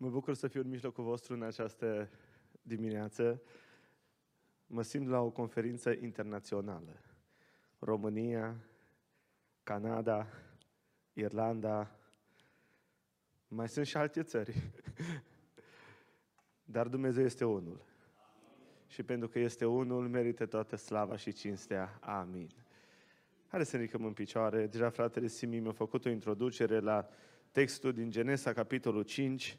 Mă bucur să fiu în mijlocul vostru în această dimineață. Mă simt la o conferință internațională. România, Canada, Irlanda, mai sunt și alte țări. Dar Dumnezeu este unul. Și pentru că este unul, merită toată slava și cinstea. Amin. Haideți să ne ridicăm în picioare. Deja fratele Simi mi-a făcut o introducere la textul din Genesa, capitolul 5,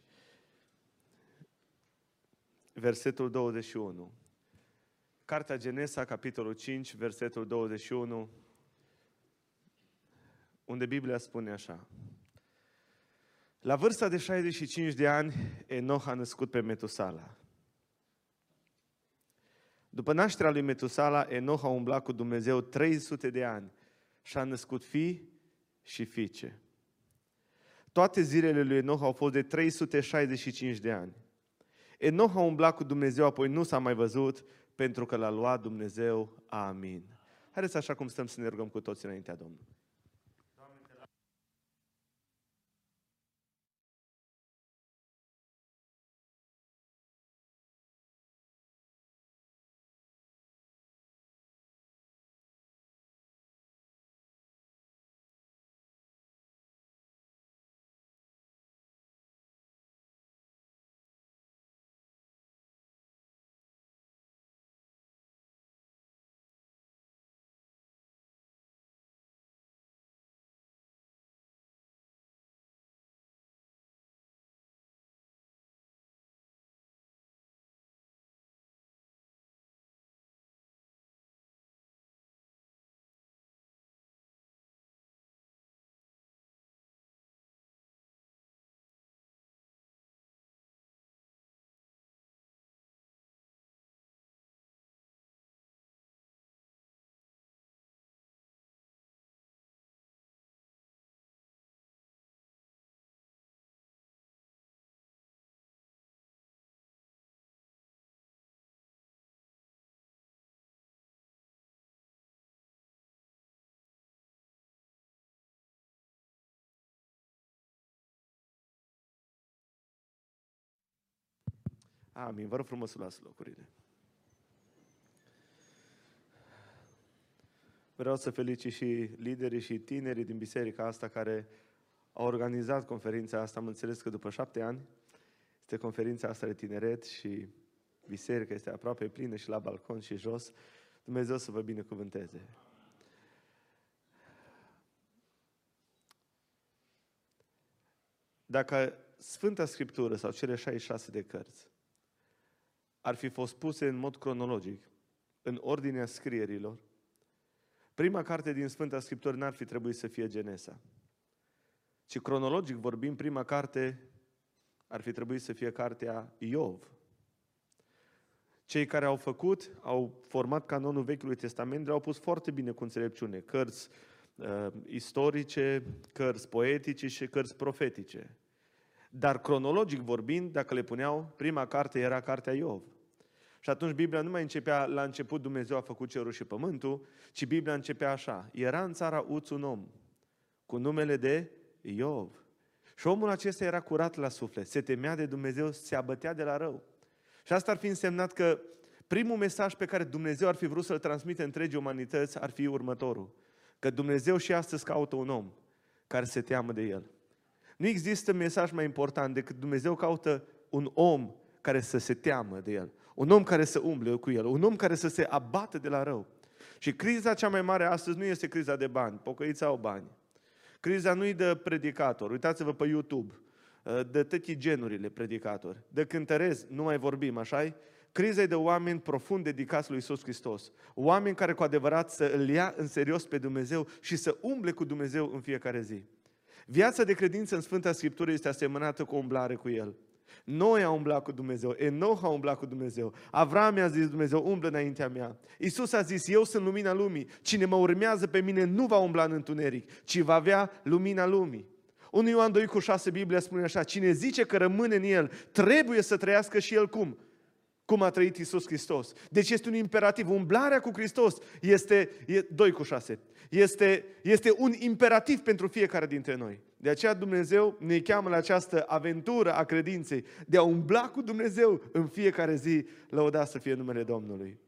versetul 21. Cartea Genesa, capitolul 5, versetul 21, unde Biblia spune așa. La vârsta de 65 de ani, Enoch a născut pe Metusala. După nașterea lui Metusala, Enoch a umblat cu Dumnezeu 300 de ani și a născut fii și fiice. Toate zilele lui Enoch au fost de 365 de ani. Enoch a umblat cu Dumnezeu, apoi nu s-a mai văzut, pentru că l-a luat Dumnezeu. Amin. Haideți așa cum stăm să ne rugăm cu toți înaintea Domnului. Amin. Vă rog frumos să luați locurile. Vreau să felicit și liderii și tinerii din biserica asta care au organizat conferința asta. Am înțeles că după șapte ani este conferința asta de tineret și biserica este aproape plină și la balcon și jos. Dumnezeu să vă binecuvânteze. Dacă Sfânta Scriptură sau cele 66 de cărți ar fi fost puse în mod cronologic, în ordinea scrierilor, prima carte din Sfânta Scriptură n-ar fi trebuit să fie Genesa. Ci cronologic vorbim, prima carte ar fi trebuit să fie cartea Iov. Cei care au făcut, au format canonul Vechiului Testament, au pus foarte bine cu înțelepciune cărți uh, istorice, cărți poetice și cărți profetice. Dar cronologic vorbind, dacă le puneau, prima carte era cartea Iov. Și atunci Biblia nu mai începea la început Dumnezeu a făcut cerul și pământul, ci Biblia începea așa. Era în țara Uț un om cu numele de Iov. Și omul acesta era curat la suflet, se temea de Dumnezeu, se abătea de la rău. Și asta ar fi însemnat că primul mesaj pe care Dumnezeu ar fi vrut să-l transmite întregii umanități ar fi următorul. Că Dumnezeu și astăzi caută un om care se teamă de El. Nu există mesaj mai important decât Dumnezeu caută un om care să se teamă de El. Un om care să umble cu El. Un om care să se abată de la rău. Și criza cea mai mare astăzi nu este criza de bani. Pocăiți au bani. Criza nu-i de predicator. Uitați-vă pe YouTube. De toate genurile predicatori. De cântărezi, nu mai vorbim, așa Criza e de oameni profund dedicați lui Isus Hristos. Oameni care cu adevărat să îl ia în serios pe Dumnezeu și să umble cu Dumnezeu în fiecare zi. Viața de credință în Sfânta Scriptură este asemănată cu o umblare cu El. Noi am umblat cu Dumnezeu, Enoch a umblat cu Dumnezeu, Avram mi-a zis Dumnezeu, umblă înaintea mea. Iisus a zis, eu sunt lumina lumii, cine mă urmează pe mine nu va umbla în întuneric, ci va avea lumina lumii. 1 Ioan 2 cu 6 Biblia spune așa, cine zice că rămâne în el, trebuie să trăiască și el cum? Cum a trăit Iisus Hristos. Deci este un imperativ. Umblarea cu Hristos este, e, 2 cu 6, este, este un imperativ pentru fiecare dintre noi. De aceea Dumnezeu ne cheamă la această aventură a credinței, de a umbla cu Dumnezeu în fiecare zi, lăuda să fie numele Domnului.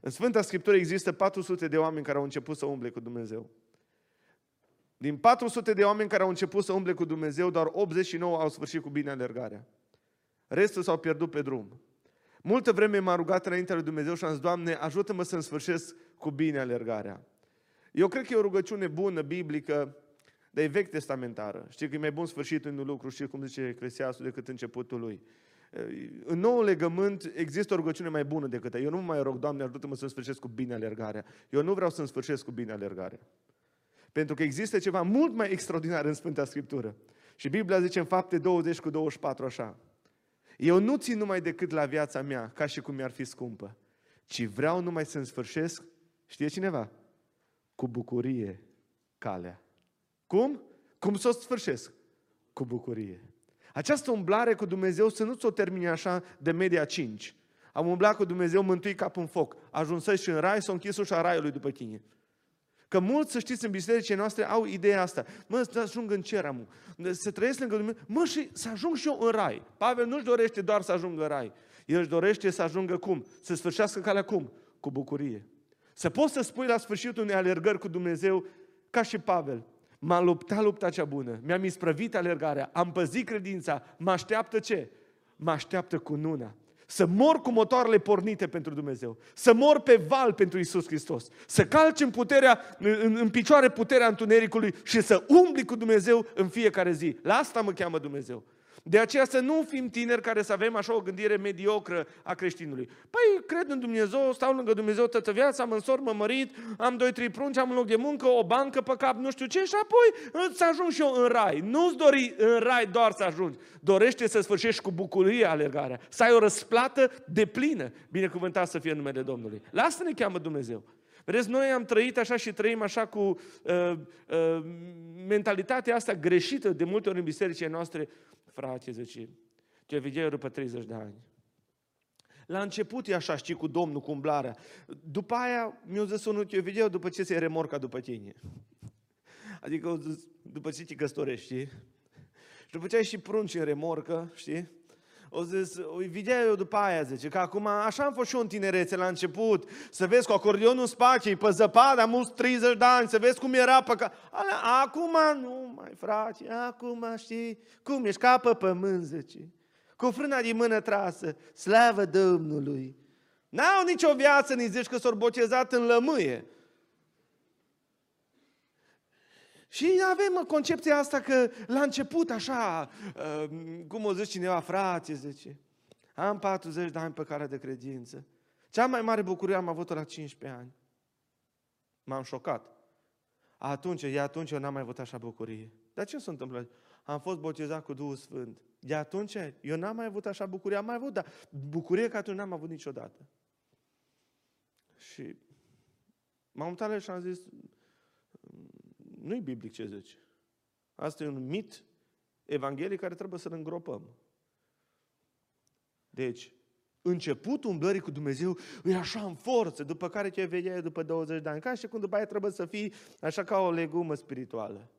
În Sfânta Scriptură există 400 de oameni care au început să umble cu Dumnezeu. Din 400 de oameni care au început să umble cu Dumnezeu, doar 89 au sfârșit cu bine alergarea. Restul s-au pierdut pe drum. Multă vreme m-am rugat înaintea lui Dumnezeu și am zis, Doamne, ajută-mă să-mi sfârșesc cu bine alergarea. Eu cred că e o rugăciune bună, biblică, dar e vechi testamentară. Știi că e mai bun sfârșitul unui lucru, știi cum zice Eclesiastul, decât începutul lui. În nou legământ există o rugăciune mai bună decât Eu nu mai rog, Doamne, ajută-mă să sfârșesc cu bine alergarea. Eu nu vreau să-mi sfârșesc cu bine alergarea. Pentru că există ceva mult mai extraordinar în Sfânta Scriptură. Și Biblia zice în fapte 20 cu 24 așa. Eu nu țin numai decât la viața mea, ca și cum mi-ar fi scumpă, ci vreau numai să-mi sfârșesc, știe cineva, cu bucurie calea. Cum? Cum să o sfârșesc? Cu bucurie. Această umblare cu Dumnezeu să nu ți-o termine așa de media 5. Am umblat cu Dumnezeu, mântui cap în foc. Ajunsăși și în rai, s-a închis ușa raiului după tine. Că mulți, să știți, în bisericile noastre au ideea asta. Mă, să ajung în cer, amu. Să trăiesc lângă Dumnezeu. Mă, și să ajung și eu în rai. Pavel nu-și dorește doar să ajungă în rai. El își dorește să ajungă cum? Să sfârșească calea cum? Cu bucurie. Să poți să spui la sfârșitul unei alergări cu Dumnezeu, ca și Pavel, m-am luptat lupta cea bună, mi-am isprăvit alergarea, am păzit credința, mă așteaptă ce? Mă așteaptă cu nuna. Să mor cu motoarele pornite pentru Dumnezeu. Să mor pe val pentru Isus Hristos. Să calci în, puterea, în, în picioare puterea întunericului și să umbli cu Dumnezeu în fiecare zi. La asta mă cheamă Dumnezeu. De aceea să nu fim tineri care să avem așa o gândire mediocră a creștinului. Păi, cred în Dumnezeu, stau lângă Dumnezeu toată viața, am însor, mă mărit, am doi, trei prunci, am un loc de muncă, o bancă pe cap, nu știu ce, și apoi să ajung și eu în rai. Nu-ți dori în rai doar să ajungi. Dorește să sfârșești cu bucurie alergarea, să ai o răsplată de plină. Binecuvântat să fie numele Domnului. La asta ne cheamă Dumnezeu. Vedeți, noi am trăit așa și trăim așa cu uh, uh, mentalitatea asta greșită de multe ori în bisericile noastre frate, zice, ce vedea după 30 de ani. La început e așa, știi, cu Domnul, cu umblarea. După aia mi-a zis unul, eu vedea după ce se remorca după tine. Adică după ce te căsătorești, știi? Și după ce ai și prunci în remorcă, știi? O zis, o vedea eu după aia, zice, că acum așa am fost și eu în tinerețe la început, să vezi cu acordeonul în spate, pe zăpadă, am 30 de ani, să vezi cum era pe ca... Acum nu mai, frate, acum știi, cum ești ca pe pământ, zice, cu frâna din mână trasă, slavă Domnului. N-au nicio viață, nici zici că s-au botezat în lămâie. Și avem concepția asta că la început așa, uh, cum o zice cineva, frate, zice, am 40 de ani pe care de credință. Cea mai mare bucurie am avut-o la 15 ani. M-am șocat. Atunci, e atunci eu n-am mai avut așa bucurie. Dar ce se întâmplă? Am fost botezat cu Duhul Sfânt. De atunci eu n-am mai avut așa bucurie. Am mai avut, dar bucurie că atunci n-am avut niciodată. Și m-am uitat și am zis, nu-i biblic ce zice. Asta e un mit evanghelic care trebuie să-l îngropăm. Deci, începutul umblării cu Dumnezeu e așa în forță, după care te vei după 20 de ani. Ca și cum după aia trebuie să fii așa ca o legumă spirituală.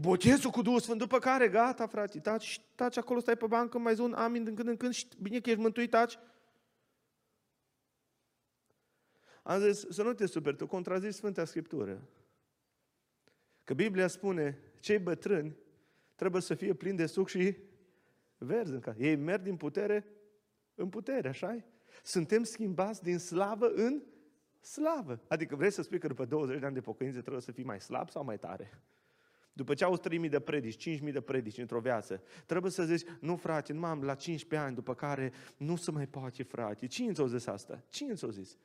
Botezul cu Duhul Sfânt, după care, gata, frate, taci, taci acolo, stai pe bancă, mai zi un amin din când în când și bine că ești mântuit, taci. Am zis, să nu te superi, tu contrazici Sfânta Scriptură. Că Biblia spune, cei bătrâni trebuie să fie plini de suc și verzi în casă. Ei merg din putere în putere, așa Suntem schimbați din slavă în slavă. Adică vrei să spui că după 20 de ani de pocăință trebuie să fii mai slab sau mai tare? După ce au 3.000 de predici, 5.000 de predici într-o viață, trebuie să zici, nu frate, nu am la 15 ani, după care nu se mai poate, frate. Cine ți-a zis asta? Cine ți-a zis?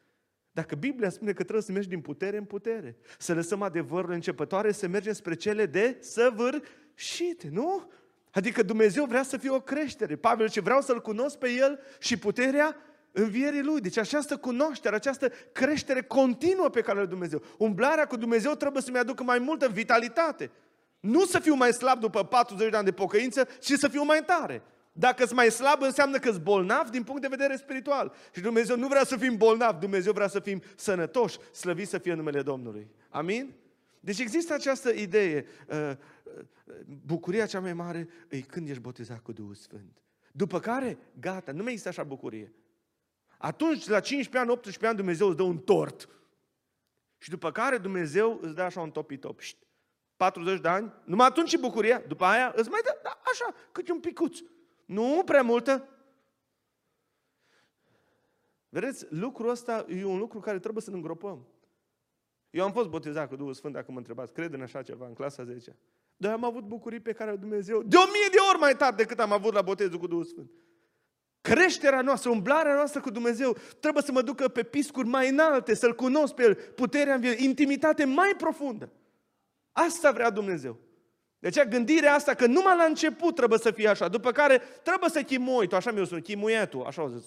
Dacă Biblia spune că trebuie să mergi din putere în putere, să lăsăm adevărul începătoare, să mergem spre cele de săvârșite, nu? Adică Dumnezeu vrea să fie o creștere. Pavel ce vreau să-L cunosc pe El și puterea învierii Lui. Deci această cunoaștere, această creștere continuă pe care Dumnezeu. Umblarea cu Dumnezeu trebuie să-mi aducă mai multă vitalitate. Nu să fiu mai slab după 40 de ani de pocăință, ci să fiu mai tare. Dacă sunt mai slab, înseamnă că sunt bolnav din punct de vedere spiritual. Și Dumnezeu nu vrea să fim bolnavi, Dumnezeu vrea să fim sănătoși, slăviți să fie numele Domnului. Amin? Deci există această idee. Uh, uh, bucuria cea mai mare e când ești botezat cu Duhul Sfânt. După care, gata, nu mai există așa bucurie. Atunci, la 15 ani, 18 ani, Dumnezeu îți dă un tort. Și după care Dumnezeu îți dă așa un topi-top. 40 de ani, numai atunci e bucuria, după aia îți mai dă, da, așa, cât un picuț. Nu prea multă. Vedeți, lucrul ăsta e un lucru care trebuie să-l îngropăm. Eu am fost botezat cu Duhul Sfânt, dacă mă întrebați, cred în așa ceva, în clasa 10 Dar am avut bucurii pe care Dumnezeu, de o mie de ori mai tare decât am avut la botezul cu Duhul Sfânt. Creșterea noastră, umblarea noastră cu Dumnezeu trebuie să mă ducă pe piscuri mai înalte, să-L cunosc pe El, puterea în viață, intimitate mai profundă. Asta vrea Dumnezeu. De aceea gândirea asta că numai la început trebuie să fie așa, după care trebuie să chimui, tu așa mi-o spun, chimuietul, așa au zis.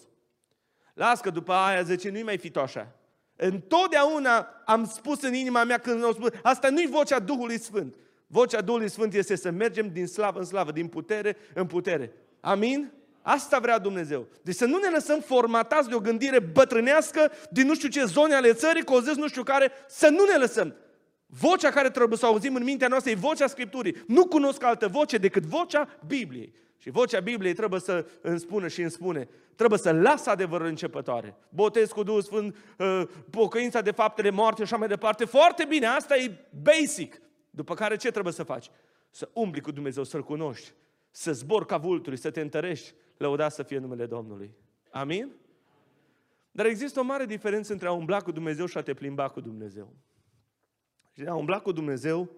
Las că după aia zice, nu-i mai fi tu așa. Întotdeauna am spus în inima mea când au spus, asta nu-i vocea Duhului Sfânt. Vocea Duhului Sfânt este să mergem din slavă în slavă, din putere în putere. Amin? Asta vrea Dumnezeu. Deci să nu ne lăsăm formatați de o gândire bătrânească din nu știu ce zone ale țării, că o zis nu știu care, să nu ne lăsăm. Vocea care trebuie să auzim în mintea noastră e vocea Scripturii. Nu cunosc altă voce decât vocea Bibliei. Și vocea Bibliei trebuie să îmi spună și îmi spune, trebuie să lasă adevărul începătoare. Botez cu Duhul Sfânt, uh, pocăința de faptele moarte și așa mai departe. Foarte bine, asta e basic. După care ce trebuie să faci? Să umbli cu Dumnezeu, să-L cunoști, să zbori ca vulturi, să te întărești, lăuda să fie numele Domnului. Amin? Dar există o mare diferență între a umbla cu Dumnezeu și a te plimba cu Dumnezeu. Și a umbla cu Dumnezeu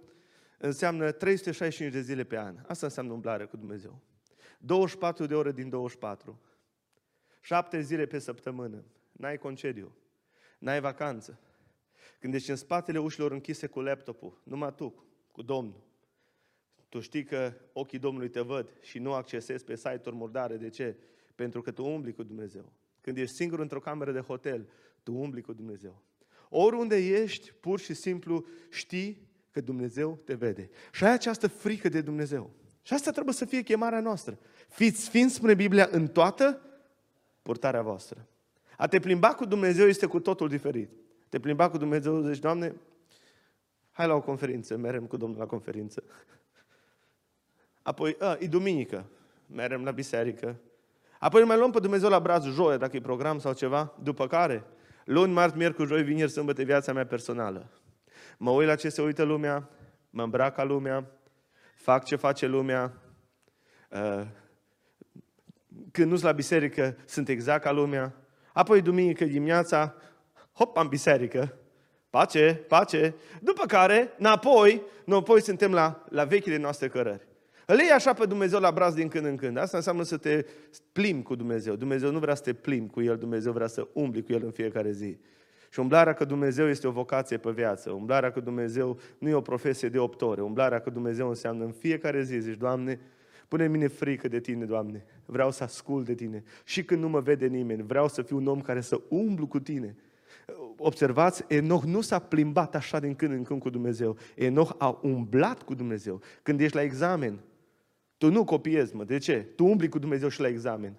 înseamnă 365 de zile pe an. Asta înseamnă umblare cu Dumnezeu. 24 de ore din 24. 7 zile pe săptămână. N-ai concediu. N-ai vacanță. Când ești în spatele ușilor închise cu laptopul, numai tu, cu Domnul. Tu știi că ochii Domnului te văd și nu accesezi pe site-uri murdare. De ce? Pentru că tu umbli cu Dumnezeu. Când ești singur într-o cameră de hotel, tu umbli cu Dumnezeu. Oriunde ești, pur și simplu știi că Dumnezeu te vede. Și ai această frică de Dumnezeu. Și asta trebuie să fie chemarea noastră. Fiți sfinți, spune Biblia, în toată purtarea voastră. A te plimba cu Dumnezeu este cu totul diferit. Te plimba cu Dumnezeu, zici, Doamne, hai la o conferință, merem cu Domnul la conferință. Apoi, a, e duminică, merem la biserică. Apoi mai luăm pe Dumnezeu la braț joia, dacă e program sau ceva, după care, luni, marți, miercuri, joi, vineri, sâmbătă, viața mea personală. Mă uit la ce se uită lumea, mă îmbrac ca lumea, fac ce face lumea, uh, când nu sunt la biserică, sunt exact ca lumea. Apoi duminică dimineața, hop, am biserică, pace, pace. După care, înapoi, înapoi suntem la, la vechile noastre cărări. Îl iei așa pe Dumnezeu la braț din când în când. Asta înseamnă să te plimbi cu Dumnezeu. Dumnezeu nu vrea să te plimbi cu El, Dumnezeu vrea să umbli cu El în fiecare zi. Și umblarea cu Dumnezeu este o vocație pe viață. Umblarea cu Dumnezeu nu e o profesie de opt ore. Umblarea cu Dumnezeu înseamnă în fiecare zi, zici, Doamne, pune mine frică de Tine, Doamne. Vreau să ascult de Tine. Și când nu mă vede nimeni, vreau să fiu un om care să umblu cu Tine. Observați, Enoch nu s-a plimbat așa din când în când cu Dumnezeu. Enoch a umblat cu Dumnezeu. Când ești la examen, tu nu copiezi, mă. De ce? Tu umbli cu Dumnezeu și la examen.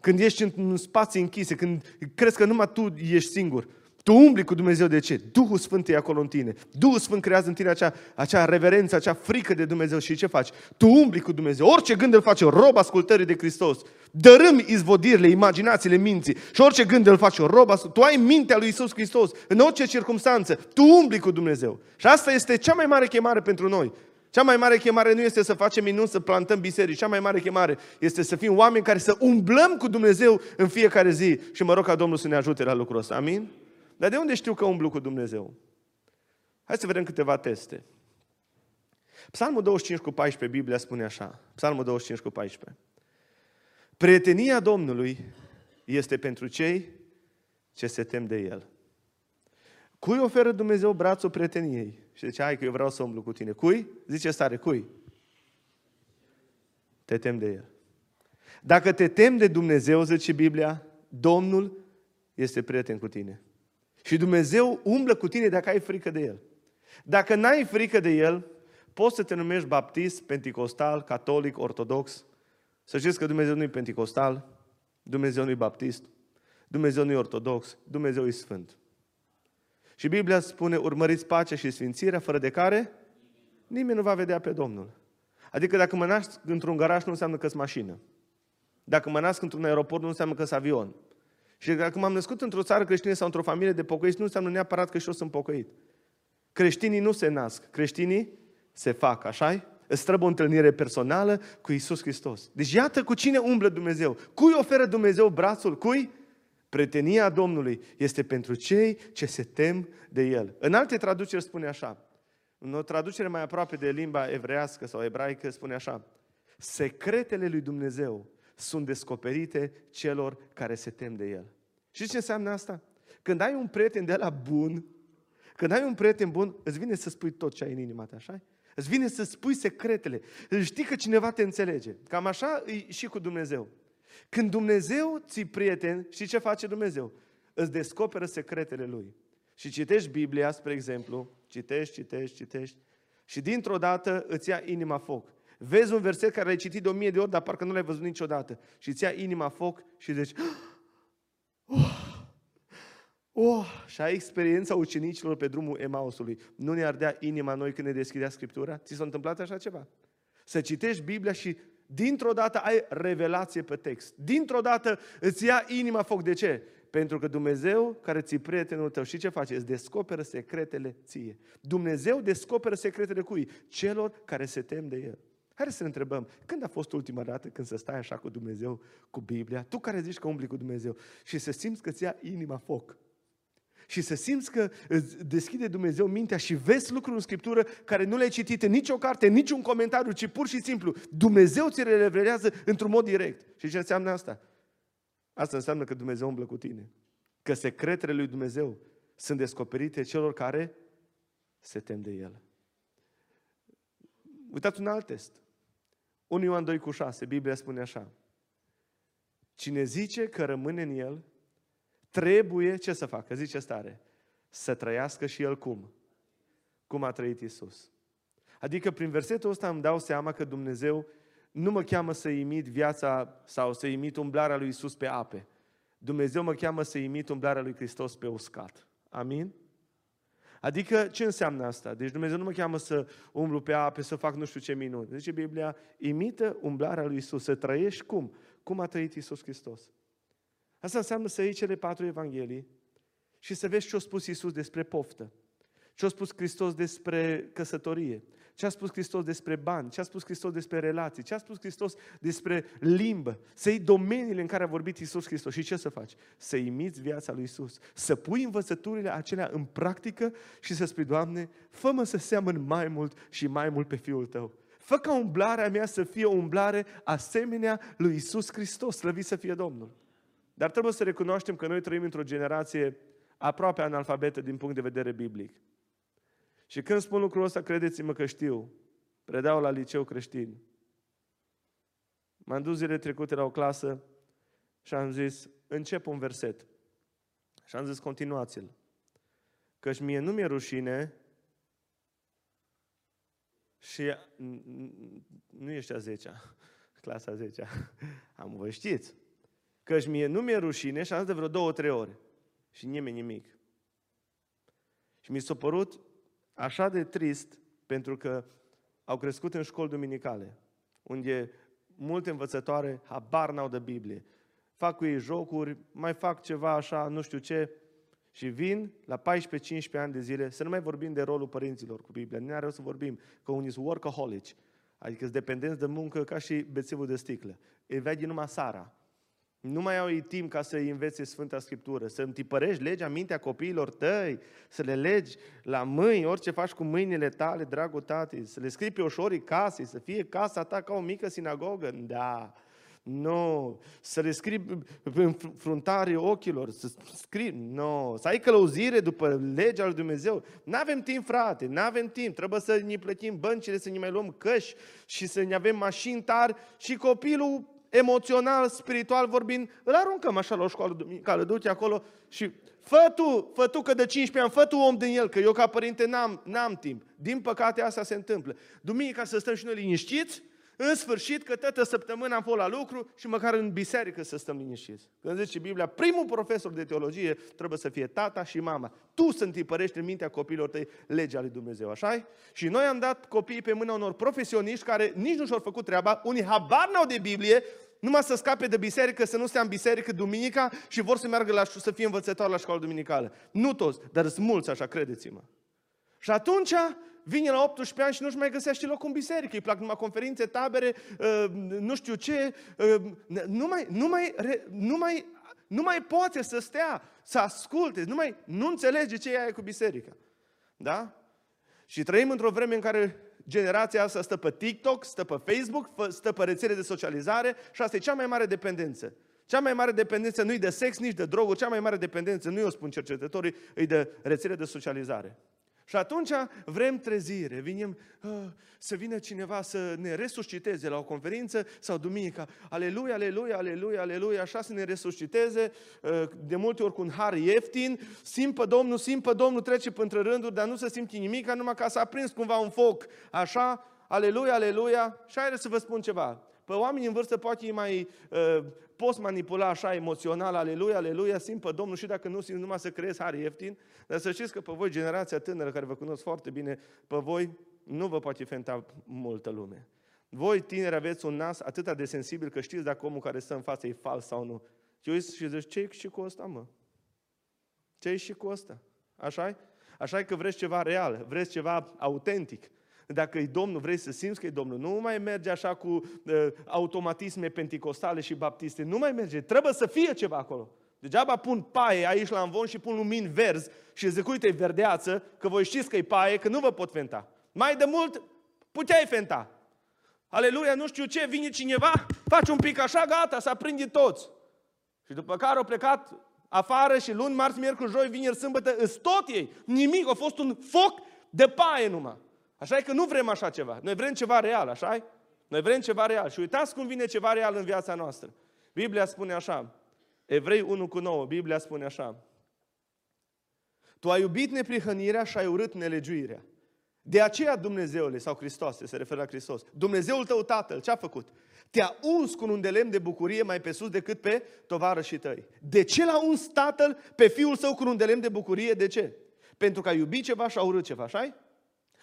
Când ești în spații închise, când crezi că numai tu ești singur, tu umbli cu Dumnezeu de ce? Duhul Sfânt e acolo în tine. Duhul Sfânt creează în tine acea, acea reverență, acea frică de Dumnezeu și ce faci? Tu umbli cu Dumnezeu. Orice gând îl face rob ascultării de Hristos. Dărâm izvodirile, imaginațiile minții și orice gând îl faci rob Tu ai mintea lui Isus Hristos în orice circunstanță. Tu umbli cu Dumnezeu. Și asta este cea mai mare chemare pentru noi. Cea mai mare chemare nu este să facem minuni, să plantăm biserici. Cea mai mare chemare este să fim oameni care să umblăm cu Dumnezeu în fiecare zi. Și mă rog ca Domnul să ne ajute la lucrul ăsta. Amin? Dar de unde știu că umblu cu Dumnezeu? Hai să vedem câteva teste. Psalmul 25 cu 14, Biblia spune așa. Psalmul 25 cu 14. Prietenia Domnului este pentru cei ce se tem de El. Cui oferă Dumnezeu brațul prieteniei? Și zice, hai că eu vreau să umblu cu tine. Cui? Zice stare, cui? Te tem de El. Dacă te tem de Dumnezeu, zice Biblia, Domnul este prieten cu tine. Și Dumnezeu umblă cu tine dacă ai frică de El. Dacă n-ai frică de El, poți să te numești baptist, penticostal, catolic, ortodox. Să știți că Dumnezeu nu e penticostal, Dumnezeu nu e baptist, Dumnezeu nu e ortodox, Dumnezeu e sfânt. Și Biblia spune, urmăriți pacea și sfințirea, fără de care nimeni nu va vedea pe Domnul. Adică dacă mă nasc într-un garaj, nu înseamnă că sunt mașină. Dacă mă nasc într-un aeroport, nu înseamnă că sunt avion. Și dacă m-am născut într-o țară creștină sau într-o familie de pocăiți, nu înseamnă neapărat că și eu sunt pocăit. Creștinii nu se nasc, creștinii se fac, așa Îți trebuie o întâlnire personală cu Isus Hristos. Deci iată cu cine umblă Dumnezeu. Cui oferă Dumnezeu brațul? Cui? Pretenia Domnului este pentru cei ce se tem de El. În alte traduceri spune așa. În o traducere mai aproape de limba evrească sau ebraică spune așa. Secretele lui Dumnezeu sunt descoperite celor care se tem de El. Și ce înseamnă asta? Când ai un prieten de la bun, când ai un prieten bun, îți vine să spui tot ce ai în inima ta, așa Îți vine să spui secretele. Știi că cineva te înțelege. Cam așa e și cu Dumnezeu. Când Dumnezeu ți prieten, și ce face Dumnezeu? Îți descoperă secretele Lui. Și citești Biblia, spre exemplu, citești, citești, citești, și dintr-o dată îți ia inima foc. Vezi un verset care l-ai citit de o mie de ori, dar parcă nu l-ai văzut niciodată. Și îți ia inima foc și zici, oh, Oh, și ai experiența ucenicilor pe drumul Emausului. Nu ne ardea inima noi când ne deschidea Scriptura? Ți s-a întâmplat așa ceva? Să citești Biblia și dintr-o dată ai revelație pe text. Dintr-o dată îți ia inima foc. De ce? Pentru că Dumnezeu, care ți prietenul tău, și ce face? Îți descoperă secretele ție. Dumnezeu descoperă secretele cui? Celor care se tem de El. Hai să ne întrebăm, când a fost ultima dată când să stai așa cu Dumnezeu, cu Biblia, tu care zici că umbli cu Dumnezeu și să simți că ți ia inima foc și să simți că îți deschide Dumnezeu mintea și vezi lucruri în Scriptură care nu le-ai citit în nicio carte, în niciun comentariu, ci pur și simplu Dumnezeu ți le revelează într-un mod direct. Și ce înseamnă asta? Asta înseamnă că Dumnezeu umblă cu tine. Că secretele lui Dumnezeu sunt descoperite celor care se tem de El. Uitați un alt test. 1 Ioan 2 cu 6, Biblia spune așa. Cine zice că rămâne în El, trebuie ce să facă? Zice stare. Să trăiască și el cum? Cum a trăit Isus. Adică prin versetul ăsta îmi dau seama că Dumnezeu nu mă cheamă să imit viața sau să imit umblarea lui Isus pe ape. Dumnezeu mă cheamă să imit umblarea lui Hristos pe uscat. Amin? Adică ce înseamnă asta? Deci Dumnezeu nu mă cheamă să umblu pe ape, să fac nu știu ce minuni. Zice Biblia, imită umblarea lui Isus, să trăiești cum? Cum a trăit Isus Hristos. Asta înseamnă să iei cele patru evanghelii și să vezi ce a spus Iisus despre poftă, ce a spus Hristos despre căsătorie, ce a spus Hristos despre bani, ce a spus Hristos despre relații, ce a spus Hristos despre limbă, să iei domeniile în care a vorbit Iisus Hristos și ce să faci? Să imiți viața lui Iisus, să pui învățăturile acelea în practică și să spui, Doamne, fă-mă să seamăn mai mult și mai mult pe Fiul Tău. Fă ca umblarea mea să fie o umblare asemenea lui Iisus Hristos, slăvit să fie Domnul. Dar trebuie să recunoaștem că noi trăim într-o generație aproape analfabetă din punct de vedere biblic. Și când spun lucrul ăsta, credeți-mă că știu. Predau la liceu creștin. M-am dus zile trecute la o clasă și am zis, încep un verset. Și am zis, continuați-l. Căci mie nu mi-e rușine și nu ești a 10 clasa a 10 Am vă știți. Căci mie nu mi-e rușine și am zis de vreo două, trei ore. Și nimeni nimic. Și mi s-a părut așa de trist pentru că au crescut în școli duminicale, unde multe învățătoare habar n-au de Biblie. Fac cu ei jocuri, mai fac ceva așa, nu știu ce, și vin la 14-15 ani de zile, să nu mai vorbim de rolul părinților cu Biblia, nu are să vorbim, că unii sunt workaholici, adică sunt dependenți de muncă ca și bețivul de sticlă. Îi vede numai Sara. Nu mai au ei timp ca să îi învețe Sfânta Scriptură, să întipărești legea mintea copiilor tăi, să le legi la mâini, orice faci cu mâinile tale, dragul tati, să le scrii pe ușorii casei, să fie casa ta ca o mică sinagogă. Da, nu, să le scrii în fruntarii ochilor, să scrii, nu, să ai călăuzire după legea lui Dumnezeu. Nu avem timp, frate, nu avem timp. Trebuie să ne plătim băncile, să ne mai luăm căși și să ne avem mașini tari și copilul emoțional, spiritual vorbind, îl aruncăm așa la o școală duminicală, du-te acolo și fă tu, fă tu că de 15 ani, fă tu om din el, că eu ca părinte n-am, n-am timp. Din păcate asta se întâmplă. Duminica să stăm și noi liniștiți, În sfârșit, că toată săptămâna am fost la lucru și măcar în biserică să stăm liniștiți. Când zice Biblia, primul profesor de teologie trebuie să fie tata și mama. Tu să întipărești în mintea copiilor tăi legea lui Dumnezeu, așa Și noi am dat copiii pe mâna unor profesioniști care nici nu și-au făcut treaba, unii habar n-au de Biblie, numai să scape de biserică, să nu stea în biserică duminica și vor să meargă la, să fie învățători la școală duminicală. Nu toți, dar sunt mulți așa, credeți-mă. Și atunci vine la 18 ani și nu-și mai găsește loc în biserică. Îi plac numai conferințe, tabere, uh, nu știu ce. Uh, nu, mai, nu, mai, nu, mai, nu mai poate să stea, să asculte, nu, mai, nu înțelege ce e cu biserica. Da? Și trăim într-o vreme în care generația asta stă pe TikTok, stă pe Facebook, stă pe rețele de socializare și asta e cea mai mare dependență. Cea mai mare dependență nu e de sex, nici de droguri, cea mai mare dependență, nu eu spun cercetătorii, e de rețele de socializare. Și atunci vrem trezire, vinem uh, să vină cineva să ne resusciteze la o conferință sau duminica. Aleluia, aleluia, aleluia, aleluia, așa să ne resusciteze, uh, de multe ori cu un har ieftin, simt pe Domnul, simt pe Domnul, trece între rânduri, dar nu se simte nimic, numai ca să a prins cumva un foc. Așa, aleluia, aleluia. Și haideți să vă spun ceva. Pe oameni în vârstă poate e mai uh, poți manipula așa emoțional, aleluia, aleluia, simt pe Domnul și dacă nu simt numai să creezi har ieftin, dar să știți că pe voi, generația tânără care vă cunosc foarte bine, pe voi nu vă poate fenta multă lume. Voi, tineri, aveți un nas atât de sensibil că știți dacă omul care stă în față e fals sau nu. Și uiți și zici, ce și cu ăsta, mă? ce și cu ăsta? așa așa că vreți ceva real, vreți ceva autentic. Dacă e Domnul, vrei să simți că e Domnul. Nu mai merge așa cu uh, automatisme penticostale și baptiste. Nu mai merge. Trebuie să fie ceva acolo. Degeaba pun paie aici la învon și pun lumini verzi și zic, uite, e verdeață, că voi știți că e paie, că nu vă pot fenta. Mai de mult puteai fenta. Aleluia, nu știu ce, vine cineva, face un pic așa, gata, s-a prinde toți. Și după care au plecat afară și luni, marți, miercuri, joi, vineri, sâmbătă, îs tot ei. Nimic, a fost un foc de paie numai. Așa e că nu vrem așa ceva. Noi vrem ceva real, așa -i? Noi vrem ceva real. Și uitați cum vine ceva real în viața noastră. Biblia spune așa, Evrei 1 cu 9, Biblia spune așa, Tu ai iubit neprihănirea și ai urât nelegiuirea. De aceea Dumnezeule, sau Hristos, se referă la Hristos, Dumnezeul tău Tatăl, ce a făcut? Te-a uns cu un de lemn de bucurie mai pe sus decât pe tovarășii tăi. De ce l-a uns Tatăl pe Fiul Său cu un de lemn de bucurie? De ce? Pentru că a iubit ceva și a urât ceva, așa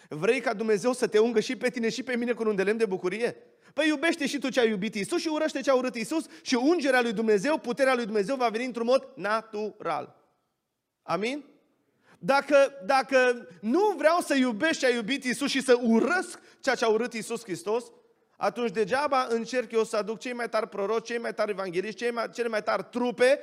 Vrei ca Dumnezeu să te ungă și pe tine și pe mine cu un de lemn de bucurie? Păi iubește și tu ce ai iubit Isus și urăște ce a urât Isus și ungerea lui Dumnezeu, puterea lui Dumnezeu va veni într-un mod natural. Amin? Dacă, dacă nu vreau să iubesc ce a iubit Isus și să urăsc ceea ce a urât Isus Hristos, atunci degeaba încerc eu să aduc cei mai tari proroci, cei mai tari evangeliști, cei mai, cele mai tari trupe,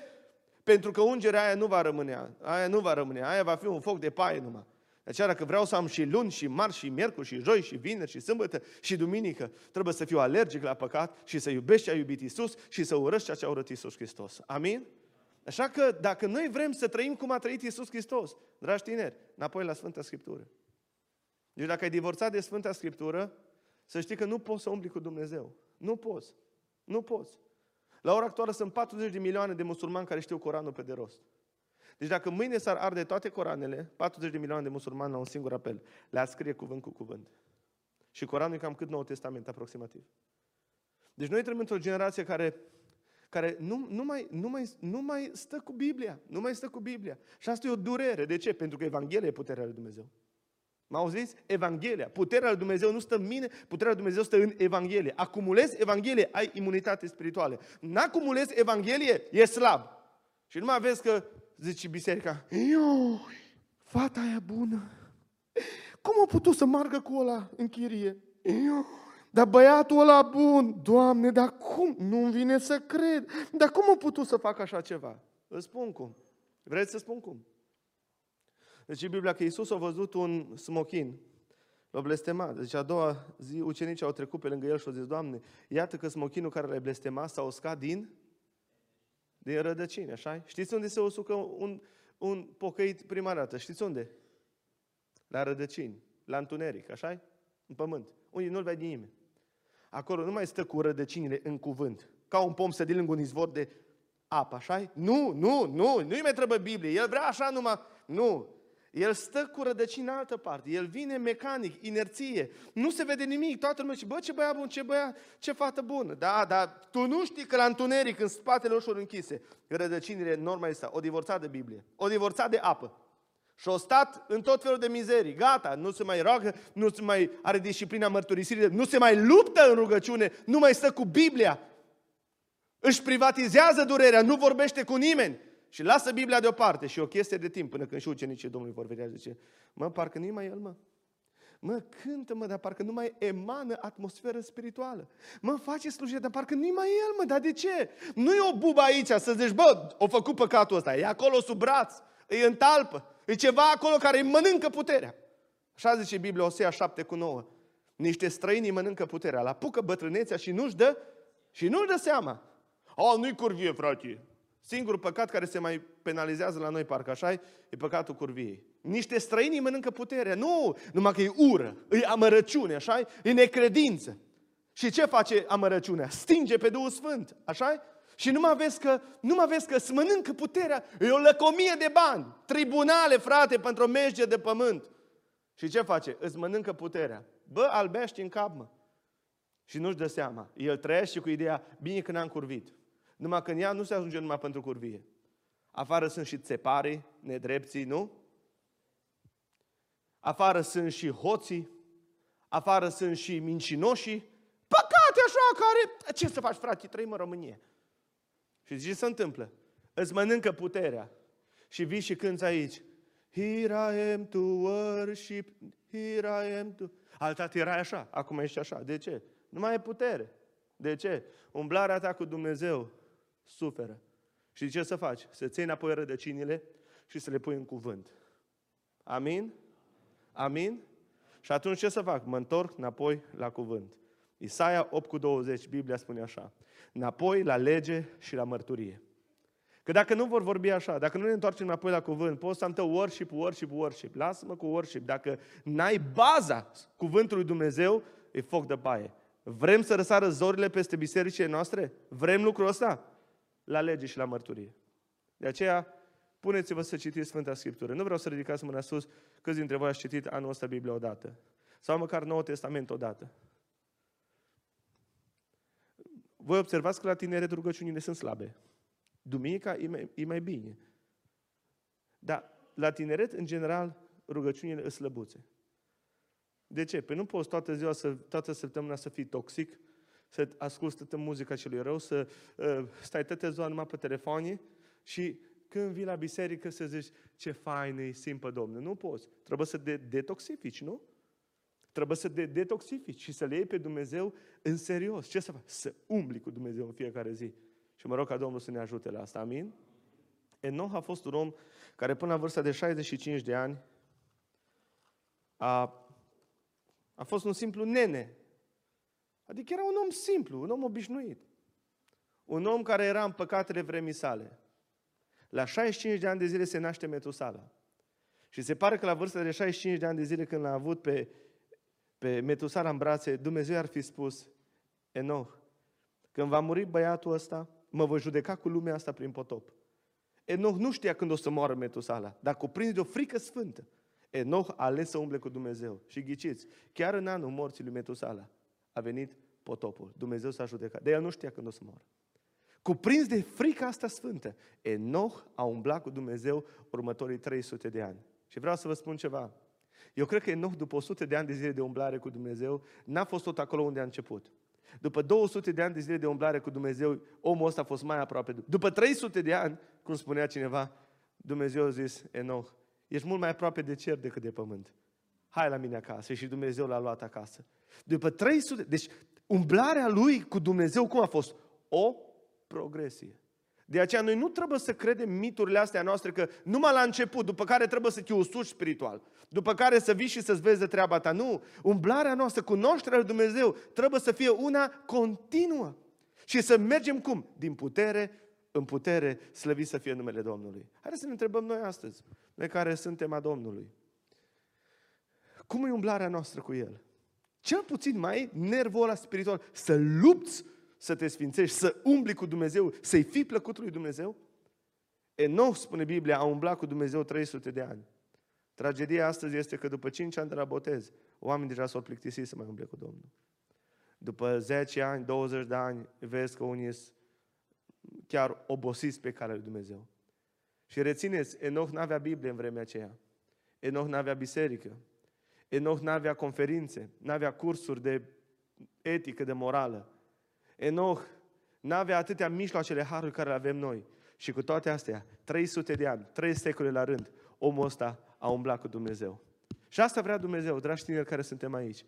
pentru că ungerea aia nu va rămâne. Aia nu va rămâne. Aia va fi un foc de paie numai. De aceea dacă vreau să am și luni, și marți, și miercuri, și joi, și vineri, și sâmbătă, și duminică, trebuie să fiu alergic la păcat și să iubesc ce a iubit Isus și să urăsc ceea ce a urât Isus Hristos. Amin? Așa că dacă noi vrem să trăim cum a trăit Isus Hristos, dragi tineri, înapoi la Sfânta Scriptură. Deci dacă ai divorțat de Sfânta Scriptură, să știi că nu poți să umbli cu Dumnezeu. Nu poți. Nu poți. La ora actuală sunt 40 de milioane de musulmani care știu Coranul pe de rost. Deci dacă mâine s-ar arde toate Coranele, 40 de milioane de musulmani la un singur apel, le-ar scrie cuvânt cu cuvânt. Și Coranul e cam cât Nou Testament, aproximativ. Deci noi trăim într-o generație care, care nu, nu, mai, nu, mai, nu mai stă cu Biblia. Nu mai stă cu Biblia. Și asta e o durere. De ce? Pentru că Evanghelia e puterea lui Dumnezeu. Mă auziți? Evanghelia. Puterea lui Dumnezeu nu stă în mine, puterea lui Dumnezeu stă în Evanghelie. Acumulezi Evanghelie, ai imunitate spirituală. N-acumulezi Evanghelie, e slab. Și nu mai vezi că zice biserica, Ioi, fata aia bună, cum a putut să margă cu ăla în chirie? Ioi, dar băiatul ăla bun, Doamne, dar cum? Nu-mi vine să cred. Dar cum a putut să facă așa ceva? Îți spun cum. Vreți să spun cum? Deci Biblia că Iisus a văzut un smochin, l-a blestemat. Deci a doua zi ucenicii au trecut pe lângă el și au zis, Doamne, iată că smochinul care l-ai blestemat s-a uscat din din rădăcini, așa Știți unde se usucă un, un pocăit prima dată? Știți unde? La rădăcini, la întuneric, așa În pământ. Unde nu-l vede nimeni. Acolo nu mai stă cu rădăcinile în cuvânt. Ca un pom să lângă un izvor de apă, așa Nu, nu, nu, nu-i mai trebuie Biblie. El vrea așa numai... Nu. El stă cu rădăcini în altă parte. El vine mecanic, inerție. Nu se vede nimic. Toată lumea zice, bă, ce băiat bun, ce băiat, ce fată bună. Da, dar tu nu știi că la întuneric, în spatele ușor închise, rădăcinile normal este o divorțat de Biblie, o divorțat de apă. Și o stat în tot felul de mizerii. Gata, nu se mai roagă, nu se mai are disciplina mărturisirii, nu se mai luptă în rugăciune, nu mai stă cu Biblia. Își privatizează durerea, nu vorbește cu nimeni. Și lasă Biblia deoparte și o chestie de timp până când și ucenicii Domnului vor vedea, zice, mă, parcă nu mai el, mă. Mă, cântă, mă, dar parcă nu mai emană atmosferă spirituală. Mă, face slujire, dar parcă nu mai el, mă, dar de ce? Nu e o bubă aici să zici, bă, o făcut păcatul ăsta, e acolo sub braț, e în talpă, e ceva acolo care îi mănâncă puterea. Așa zice Biblia, Osea 7 cu 9. Niște străini mănâncă puterea, la apucă bătrânețea și nu-și dă, și nu-și dă seama. A, nu-i curvie, frate. Singurul păcat care se mai penalizează la noi, parcă așa e păcatul curviei. Niște străini mănâncă puterea. Nu, numai că e ură, e amărăciune, așa e necredință. Și ce face amărăciunea? Stinge pe Duhul Sfânt, așa Și nu mai vezi că, nu mai vezi că îți mănâncă puterea, e o lăcomie de bani, tribunale, frate, pentru o merge de pământ. Și ce face? Îți mănâncă puterea. Bă, albești în cap, mă. Și nu-și dă seama. El trăiește cu ideea, bine că n-am curvit. Numai că în ea nu se ajunge numai pentru curvie. Afară sunt și țeparii, nedrepții, nu? Afară sunt și hoții, afară sunt și mincinoșii, păcate așa care... Ce să faci, frate, trăim în România. Și ce se întâmplă? Îți mănâncă puterea. Și vii și cânți aici. Here I am to worship, here I am to... Alta erai așa, acum ești așa. De ce? Nu mai e putere. De ce? Umblarea ta cu Dumnezeu suferă. Și ce să faci? Să ții înapoi rădăcinile și să le pui în cuvânt. Amin? Amin? Și atunci ce să fac? Mă întorc înapoi la cuvânt. Isaia 8 cu 20, Biblia spune așa. Înapoi la lege și la mărturie. Că dacă nu vor vorbi așa, dacă nu ne întoarcem înapoi la cuvânt, poți să am tău worship, worship, worship. Lasă-mă cu worship. Dacă n-ai baza cuvântului Dumnezeu, e foc de paie. Vrem să răsară zorile peste bisericile noastre? Vrem lucrul ăsta? La lege și la mărturie. De aceea, puneți-vă să citiți Sfânta Scriptură. Nu vreau să ridicați mâna sus câți dintre voi ați citit anul ăsta Biblia odată. Sau măcar Noul Testament odată. Voi observați că la tineret rugăciunile sunt slabe. Duminica e mai, e mai bine. Dar la tineret, în general, rugăciunile sunt slăbuțe. De ce? Păi nu poți toată ziua, să, toată săptămâna să fii toxic, să asculți toată muzica celui rău, să uh, stai toată ziua numai pe telefoane și când vii la biserică să zici ce fain e, simpă Domnul. Nu poți. Trebuie să de- detoxifici, nu? Trebuie să de- detoxifici și să le iei pe Dumnezeu în serios. Ce să faci? Să umbli cu Dumnezeu în fiecare zi. Și mă rog ca Domnul să ne ajute la asta. Amin? Enoch a fost un om care până la vârsta de 65 de ani a, a fost un simplu nene Adică era un om simplu, un om obișnuit. Un om care era în păcatele vremii sale. La 65 de ani de zile se naște Metusala. Și se pare că la vârsta de 65 de ani de zile când l-a avut pe, pe Metusala în brațe, Dumnezeu ar fi spus, Enoch, când va muri băiatul ăsta, mă voi judeca cu lumea asta prin potop. Enoch nu știa când o să moară Metusala, dar cuprins de o frică sfântă. Enoch a ales să umble cu Dumnezeu. Și ghiciți, chiar în anul morții lui Metusala, a venit potopul. Dumnezeu s-a judecat. De el nu știa când o să moară. Cuprins de frica asta sfântă, Enoch a umblat cu Dumnezeu următorii 300 de ani. Și vreau să vă spun ceva. Eu cred că Enoch, după 100 de ani de zile de umblare cu Dumnezeu, n-a fost tot acolo unde a început. După 200 de ani de zile de umblare cu Dumnezeu, omul ăsta a fost mai aproape. După 300 de ani, cum spunea cineva, Dumnezeu a zis, Enoch, ești mult mai aproape de cer decât de pământ. Hai la mine acasă. Și Dumnezeu l-a luat acasă. După 300, deci umblarea lui cu Dumnezeu cum a fost? O progresie. De aceea noi nu trebuie să credem miturile astea noastre că numai la început, după care trebuie să te usuci spiritual, după care să vii și să-ți vezi de treaba ta. Nu, umblarea noastră, cunoașterea lui Dumnezeu trebuie să fie una continuă. Și să mergem cum? Din putere în putere, slăvit să fie numele Domnului. Haideți să ne întrebăm noi astăzi, noi care suntem a Domnului. Cum e umblarea noastră cu El? Cel puțin mai nervul ăla spiritual, să lupți să te sfințești, să umbli cu Dumnezeu, să-i fii plăcut lui Dumnezeu? Enoch, spune Biblia, a umblat cu Dumnezeu 300 de ani. Tragedia astăzi este că după 5 ani de la botez, oamenii deja s-au plictisit să mai umble cu Domnul. După 10 ani, 20 de ani, vezi că unii sunt chiar obosiți pe calea lui Dumnezeu. Și rețineți, Enoch n-avea Biblie în vremea aceea. Enoch n-avea biserică. Enoch n-avea conferințe, n-avea cursuri de etică, de morală. Enoch n-avea atâtea mijloacele harului care le avem noi. Și cu toate astea, 300 de ani, 3 secole la rând, omul ăsta a umblat cu Dumnezeu. Și asta vrea Dumnezeu, dragi tineri care suntem aici.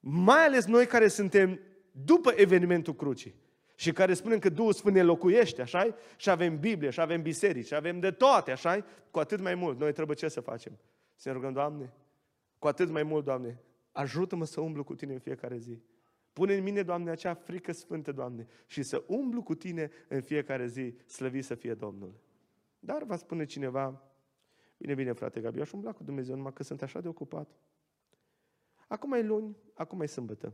Mai ales noi care suntem după evenimentul crucii și care spunem că Duhul Sfânt ne locuiește, așa Și avem Biblie, și avem biserici, și avem de toate, așa Cu atât mai mult, noi trebuie ce să facem? Să ne rugăm, Doamne, cu atât mai mult, Doamne, ajută-mă să umblu cu Tine în fiecare zi. Pune în mine, Doamne, acea frică sfântă, Doamne, și să umblu cu Tine în fiecare zi, slăvi să fie Domnul. Dar va spune cineva, bine, bine, frate Gabi, aș umbla cu Dumnezeu, numai că sunt așa de ocupat. Acum e luni, acum e sâmbătă.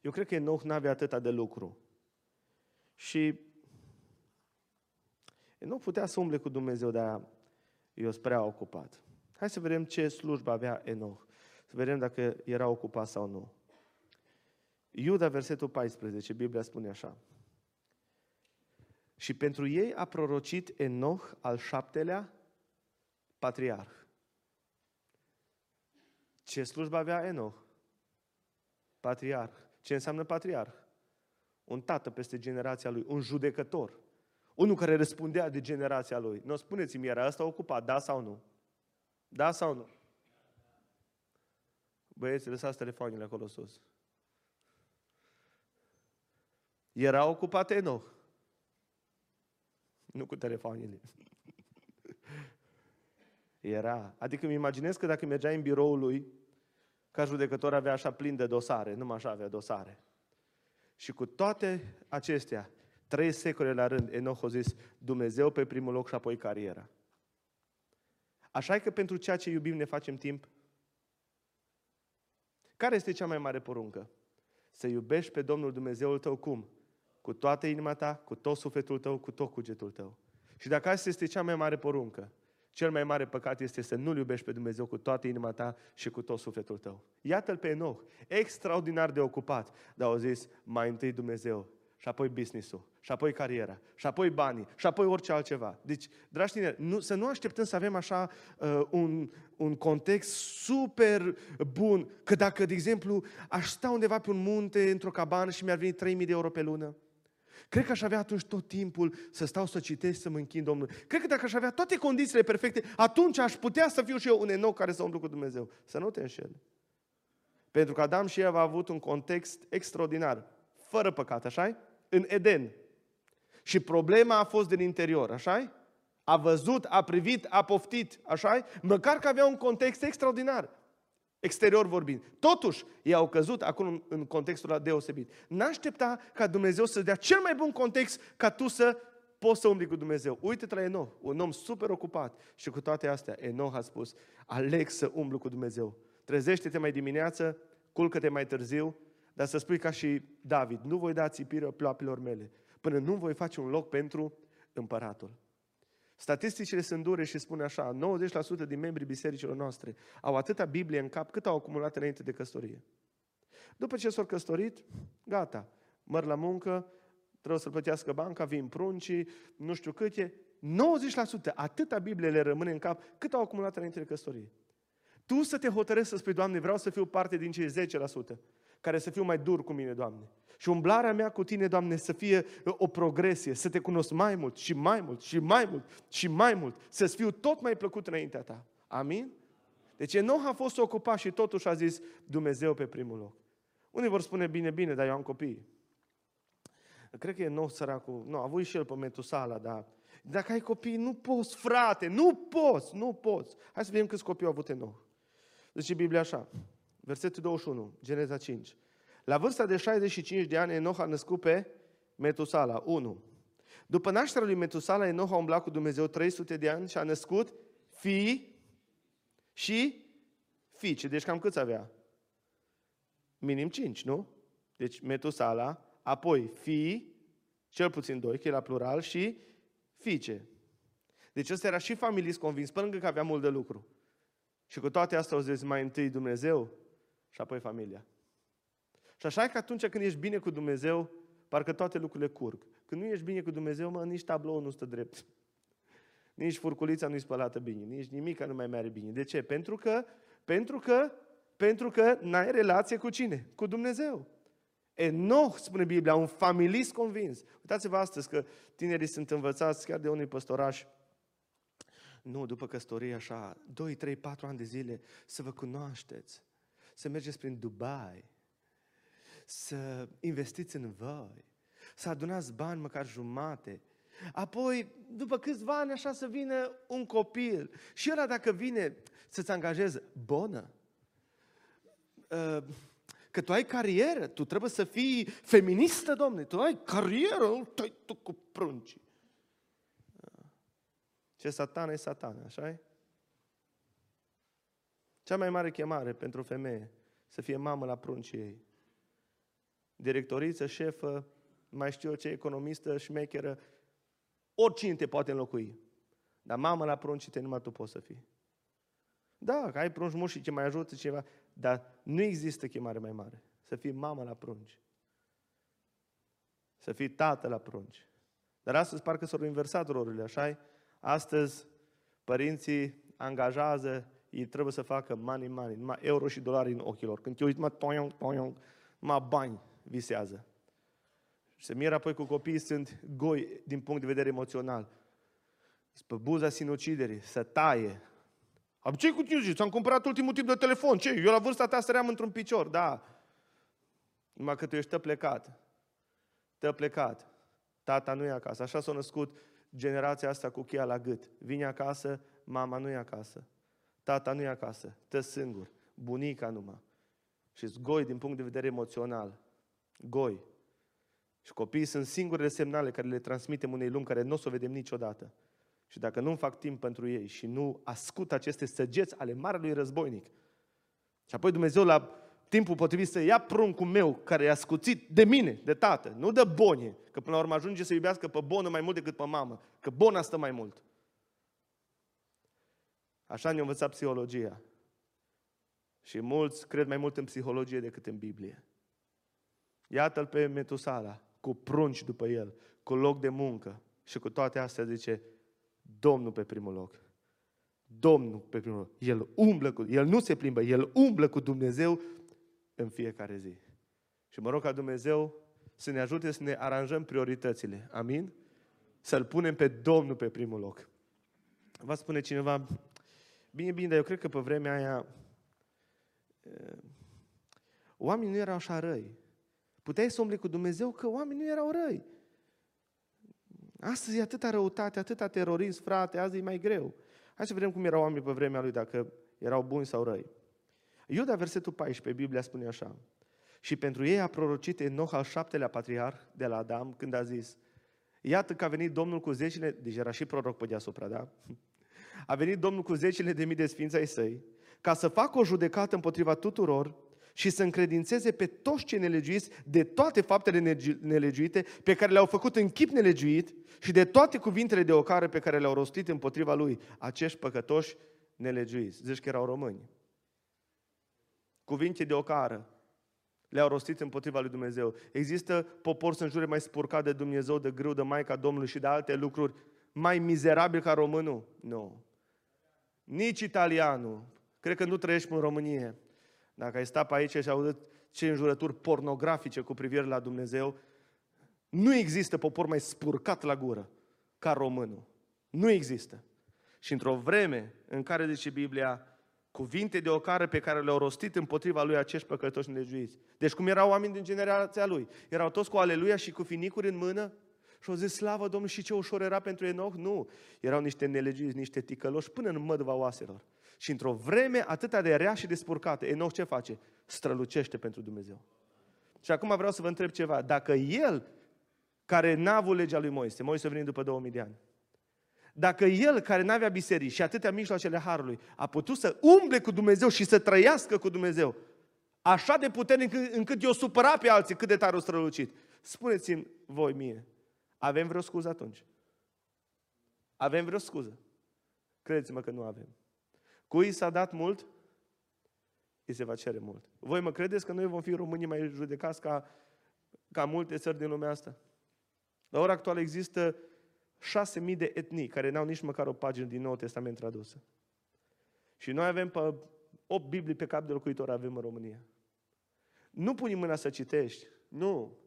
Eu cred că Enoch n-avea atâta de lucru. Și Enoch putea să umble cu Dumnezeu, dar eu sunt prea ocupat. Hai să vedem ce slujbă avea Enoch. Să vedem dacă era ocupat sau nu. Iuda, versetul 14, Biblia spune așa. Și pentru ei a prorocit Enoch al șaptelea patriarh. Ce slujbă avea Enoch? Patriarh. Ce înseamnă patriarh? Un tată peste generația lui, un judecător. Unul care răspundea de generația lui. Nu spuneți-mi, era ăsta ocupat, da sau nu? Da sau nu? Băieți, lăsați telefoanele acolo sus. Era ocupat Enoch. Nu cu telefoanele. Era. Adică îmi imaginez că dacă mergeai în biroul lui, ca judecător avea așa plin de dosare, nu așa avea dosare. Și cu toate acestea, trei secole la rând, Enoch a zis, Dumnezeu pe primul loc și apoi cariera. Așa e că pentru ceea ce iubim ne facem timp? Care este cea mai mare poruncă? Să iubești pe Domnul Dumnezeul tău cum? Cu toată inima ta, cu tot sufletul tău, cu tot cugetul tău. Și dacă asta este cea mai mare poruncă, cel mai mare păcat este să nu-L iubești pe Dumnezeu cu toată inima ta și cu tot sufletul tău. Iată-l pe Enoch, extraordinar de ocupat, dar au zis, mai întâi Dumnezeu și apoi business-ul, și apoi cariera, și apoi banii, și apoi orice altceva. Deci, dragi tineri, nu, să nu așteptăm să avem așa uh, un, un context super bun, că dacă, de exemplu, aș sta undeva pe un munte, într-o cabană și mi-ar veni 3000 de euro pe lună, Cred că aș avea atunci tot timpul să stau să citesc, să mă închin Domnului. Cred că dacă aș avea toate condițiile perfecte, atunci aș putea să fiu și eu un enoc care să umblu cu Dumnezeu. Să nu te înșeli. Pentru că Adam și Eva au avut un context extraordinar, fără păcat, așa În Eden. Și problema a fost din interior, așa A văzut, a privit, a poftit, așa Măcar că avea un context extraordinar exterior vorbind. Totuși, ei au căzut acum în contextul ăla deosebit. N-aștepta ca Dumnezeu să dea cel mai bun context ca tu să poți să umbli cu Dumnezeu. Uite-te la Enoch, un om super ocupat. Și cu toate astea, Enoch a spus, aleg să umblu cu Dumnezeu. Trezește-te mai dimineață, culcă-te mai târziu, dar să spui ca și David, nu voi da țipire ploapilor mele, până nu voi face un loc pentru împăratul. Statisticile sunt dure și spun așa, 90% din membrii bisericilor noastre au atâta Biblie în cap cât au acumulat înainte de căsătorie. După ce s-au căsătorit, gata, măr la muncă, trebuie să plătească banca, vin pruncii, nu știu cât e. 90% atâta Biblie le rămâne în cap cât au acumulat înainte de căsătorie. Tu să te hotărăști să spui, Doamne, vreau să fiu parte din cei 10% care să fiu mai dur cu mine, Doamne. Și umblarea mea cu Tine, Doamne, să fie uh, o progresie, să Te cunosc mai mult și mai mult și mai mult și mai mult, să-ți fiu tot mai plăcut înaintea Ta. Amin? Deci Enoch a fost ocupat și totuși a zis Dumnezeu pe primul loc. Unii vor spune, bine, bine, dar eu am copii. Cred că e nou săracul, nu, a avut și el pe Metusala, dar dacă ai copii, nu poți, frate, nu poți, nu poți. Hai să vedem câți copii au avut Enoch. Zice Biblia așa, versetul 21, Geneza 5. La vârsta de 65 de ani, Enoch a născut pe Metusala, 1. După nașterea lui Metusala, Enoch a umblat cu Dumnezeu 300 de ani și a născut fii și fiice. Deci cam câți avea? Minim 5, nu? Deci Metusala, apoi fii, cel puțin doi, că e la plural, și fiice. Deci ăsta era și familist convins, pe lângă că avea mult de lucru. Și cu toate astea o zis mai întâi Dumnezeu și apoi familia. Și așa e că atunci când ești bine cu Dumnezeu, parcă toate lucrurile curg. Când nu ești bine cu Dumnezeu, mă, nici tabloul nu stă drept. Nici furculița nu-i spălată bine, nici nimic nu mai merge bine. De ce? Pentru că, pentru că, pentru că n-ai relație cu cine? Cu Dumnezeu. Enoch, spune Biblia, un familist convins. Uitați-vă astăzi că tinerii sunt învățați chiar de unui păstoraș. Nu, după căsătorie așa, 2, 3, 4 ani de zile, să vă cunoașteți, să mergeți prin Dubai, să investiți în voi, să adunați bani măcar jumate. Apoi, după câțiva ani, așa să vină un copil. Și ăla dacă vine să-ți angajezi bonă, uh, că tu ai carieră, tu trebuie să fii feministă, domne, tu ai carieră, nu stai tu cu prunci. Ce satan e satan, așa e? Cea mai mare chemare pentru femeie, să fie mamă la pruncii ei. Directoriță, șefă, mai știu eu ce, economistă, șmecheră, oricine te poate înlocui. Dar mamă la pruncii te numai tu poți să fii. Da, că ai prunci mulți și ce mai ajută ceva, dar nu există chemare mai mare. Să fii mamă la prunci. Să fii tată la prunci. Dar astăzi parcă s-au inversat rolurile, așa Astăzi părinții angajează, ei trebuie să facă money, money, numai euro și dolari în ochii lor. Când te uiți, mă, toiong, toiong, numai bani visează. Și se miră apoi cu copiii sunt goi din punct de vedere emoțional. Pe buza sinuciderii, să taie, am ce cu tine Ți-am cumpărat ultimul tip de telefon. Ce? Eu la vârsta ta stăream într-un picior. Da. Numai că tu ești plecat. Tă plecat. Tata nu e acasă. Așa s-a născut generația asta cu cheia la gât. Vine acasă, mama nu e acasă. Tata nu e acasă. Tă singur. Bunica numai. Și goi din punct de vedere emoțional. Goi. Și copiii sunt singurele semnale care le transmitem unei lumi care nu o să o vedem niciodată. Și dacă nu fac timp pentru ei și nu ascult aceste săgeți ale marelui războinic, și apoi Dumnezeu la timpul potrivit să ia pruncul meu care e ascuțit de mine, de tată, nu de bonie, că până la urmă ajunge să iubească pe bonă mai mult decât pe mamă, că bona stă mai mult. Așa ne-a învățat psihologia. Și mulți cred mai mult în psihologie decât în Biblie. Iată-l pe Metusala, cu prunci după el, cu loc de muncă și cu toate astea zice, Domnul pe primul loc. Domnul pe primul loc. El umblă cu, El nu se plimbă, El umblă cu Dumnezeu în fiecare zi. Și mă rog ca Dumnezeu să ne ajute să ne aranjăm prioritățile. Amin? Să-L punem pe Domnul pe primul loc. Va spune cineva, bine, bine, dar eu cred că pe vremea aia oamenii nu erau așa răi. Puteai să umbli cu Dumnezeu că oamenii nu erau răi. Astăzi e atâta răutate, atâta terorism, frate, azi e mai greu. Hai să vedem cum erau oamenii pe vremea lui, dacă erau buni sau răi. Iuda, versetul 14, Biblia spune așa. Și pentru ei a prorocit Enoch al șaptelea patriarh de la Adam când a zis Iată că a venit Domnul cu zecile, deci era și proroc pe deasupra, da? A venit Domnul cu zecile de mii de sfinți ai săi, ca să facă o judecată împotriva tuturor și să încredințeze pe toți cei nelegiuiți de toate faptele nelegiuite pe care le-au făcut în chip nelegiuit și de toate cuvintele de ocară pe care le-au rostit împotriva lui acești păcătoși nelegiuiți. Zici că erau români. Cuvinte de ocară le-au rostit împotriva lui Dumnezeu. Există popor să înjure mai spurcat de Dumnezeu, de grâu, de Maica Domnului și de alte lucruri mai mizerabil ca românul? Nu. Nici italianul. Cred că nu trăiești în România. Dacă ai stat pe aici și auzit ce înjurături pornografice cu privire la Dumnezeu, nu există popor mai spurcat la gură ca românul. Nu există. Și într-o vreme în care, zice Biblia, cuvinte de ocară pe care le-au rostit împotriva lui acești păcătoși nelegiuiți. Deci cum erau oameni din generația lui? Erau toți cu aleluia și cu finicuri în mână? Și au zis, slavă Domnului, și ce ușor era pentru Enoch? Nu, erau niște nelegiuiți, niște ticăloși până în mădva oaselor. Și într-o vreme atâta de rea și de spurcată, Enoch ce face? Strălucește pentru Dumnezeu. Și acum vreau să vă întreb ceva. Dacă el, care n-a avut legea lui Moise, Moise a venit după 2000 de ani, dacă el, care n-avea biserici și atâtea mijloacele Harului, a putut să umble cu Dumnezeu și să trăiască cu Dumnezeu, așa de puternic încât eu supăra pe alții cât de tare o strălucit, spuneți-mi voi mie, avem vreo scuză atunci? Avem vreo scuză? Credeți-mă că nu avem. Cui s-a dat mult, îi se va cere mult. Voi mă credeți că noi vom fi românii mai judecați ca, ca multe țări din lumea asta? La ora actuală există șase mii de etnii care n-au nici măcar o pagină din Noul Testament tradusă. Și noi avem pe 8 Biblii pe cap de locuitor avem în România. Nu puni mâna să citești. Nu.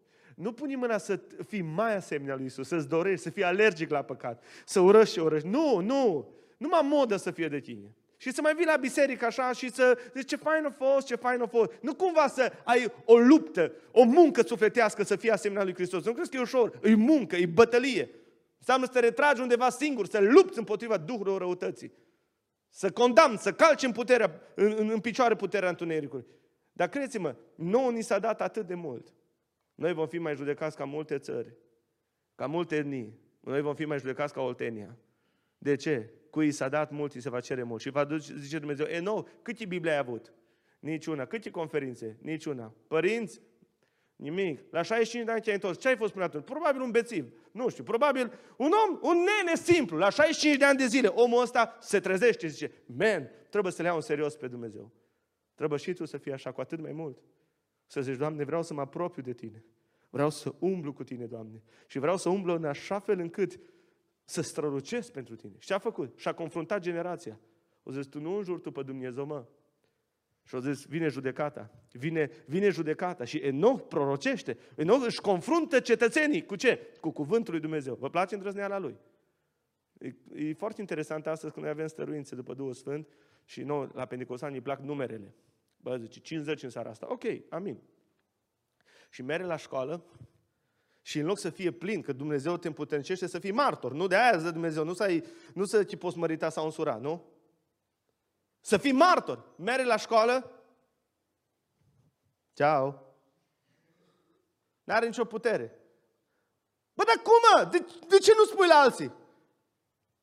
Nu puni mâna să fii mai asemenea lui Isus, să-ți dorești, să fii alergic la păcat, să urăști și urăști. Nu, nu. Numai modă să fie de tine. Și să mai vii la biserică așa și să zici ce fain a fost, ce fain a fost. Nu cumva să ai o luptă, o muncă sufletească să fii asemenea lui Hristos. Nu crezi că e ușor? E muncă, e bătălie. Înseamnă să te retragi undeva singur, să lupți împotriva Duhului răutății. Să condamn, să calci în, puterea, în, în, în picioare puterea întunericului. Dar credeți-mă, nouă ni s-a dat atât de mult. Noi vom fi mai judecați ca multe țări, ca multe etnii. Noi vom fi mai judecați ca Oltenia. De ce? Cui s-a dat mult, îi se va cere mult. Și va duce, zice Dumnezeu, e nou, câte Biblie ai avut? Niciuna. Câte conferințe? Niciuna. Părinți? Nimic. La 65 de ani te-ai întors. Ce ai fost până atunci? Probabil un bețiv. Nu știu. Probabil un om, un nene simplu. La 65 de ani de zile, omul ăsta se trezește și zice, man, trebuie să le iau în serios pe Dumnezeu. Trebuie și tu să fii așa, cu atât mai mult. Să zici, Doamne, vreau să mă apropiu de Tine. Vreau să umblu cu Tine, Doamne. Și vreau să umblu în așa fel încât să strălucesc pentru Tine. Și ce a făcut? Și-a confruntat generația. O zis, tu nu înjuri tu pe Dumnezeu, mă. Și au zis, vine judecata. Vine, vine judecata. Și Enoch prorocește. Enoch își confruntă cetățenii. Cu ce? Cu cuvântul lui Dumnezeu. Vă place îndrăzneala lui? E, e foarte interesant astăzi când noi avem stăruințe după Duhul Sfânt și noi, la Pentecostani, îi plac numerele. Bă, zice, 50 în seara asta. Ok, amin. Și mere la școală și în loc să fie plin, că Dumnezeu te împuternicește să fii martor. Nu de aia zice Dumnezeu, nu să, ai, nu să te poți mărita sau însura, nu? Să fii martor. Mere la școală. Ceau. N-are nicio putere. Bă, dar cum, mă? De, de ce nu spui la alții?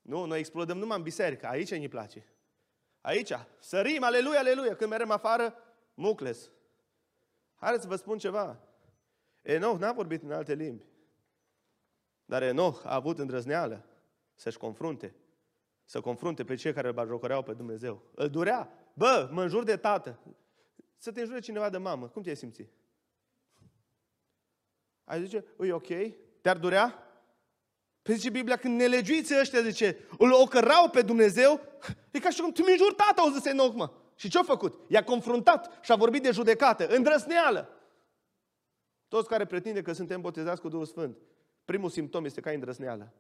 Nu, noi explodăm numai în biserică. Aici ne place. Aici. Sărim, aleluia, aleluia. Când merem afară, mucles. Haideți să vă spun ceva. Enoch n-a vorbit în alte limbi. Dar Enoch a avut îndrăzneală să-și confrunte. Să confrunte pe cei care îl bajocoreau pe Dumnezeu. Îl durea. Bă, mă înjur de tată. Să te înjure cineva de mamă. Cum te-ai simțit? Ai zice, e ok? Te-ar durea? Păi zice Biblia, când nelegiuiții ăștia, zice, îl ocărau pe Dumnezeu, e ca și cum tu mi jur tata, au zis Enoch, mă. Și ce-a făcut? I-a confruntat și a vorbit de judecată, îndrăsneală. Toți care pretinde că suntem botezați cu Duhul Sfânt, primul simptom este ca îndrăsneală.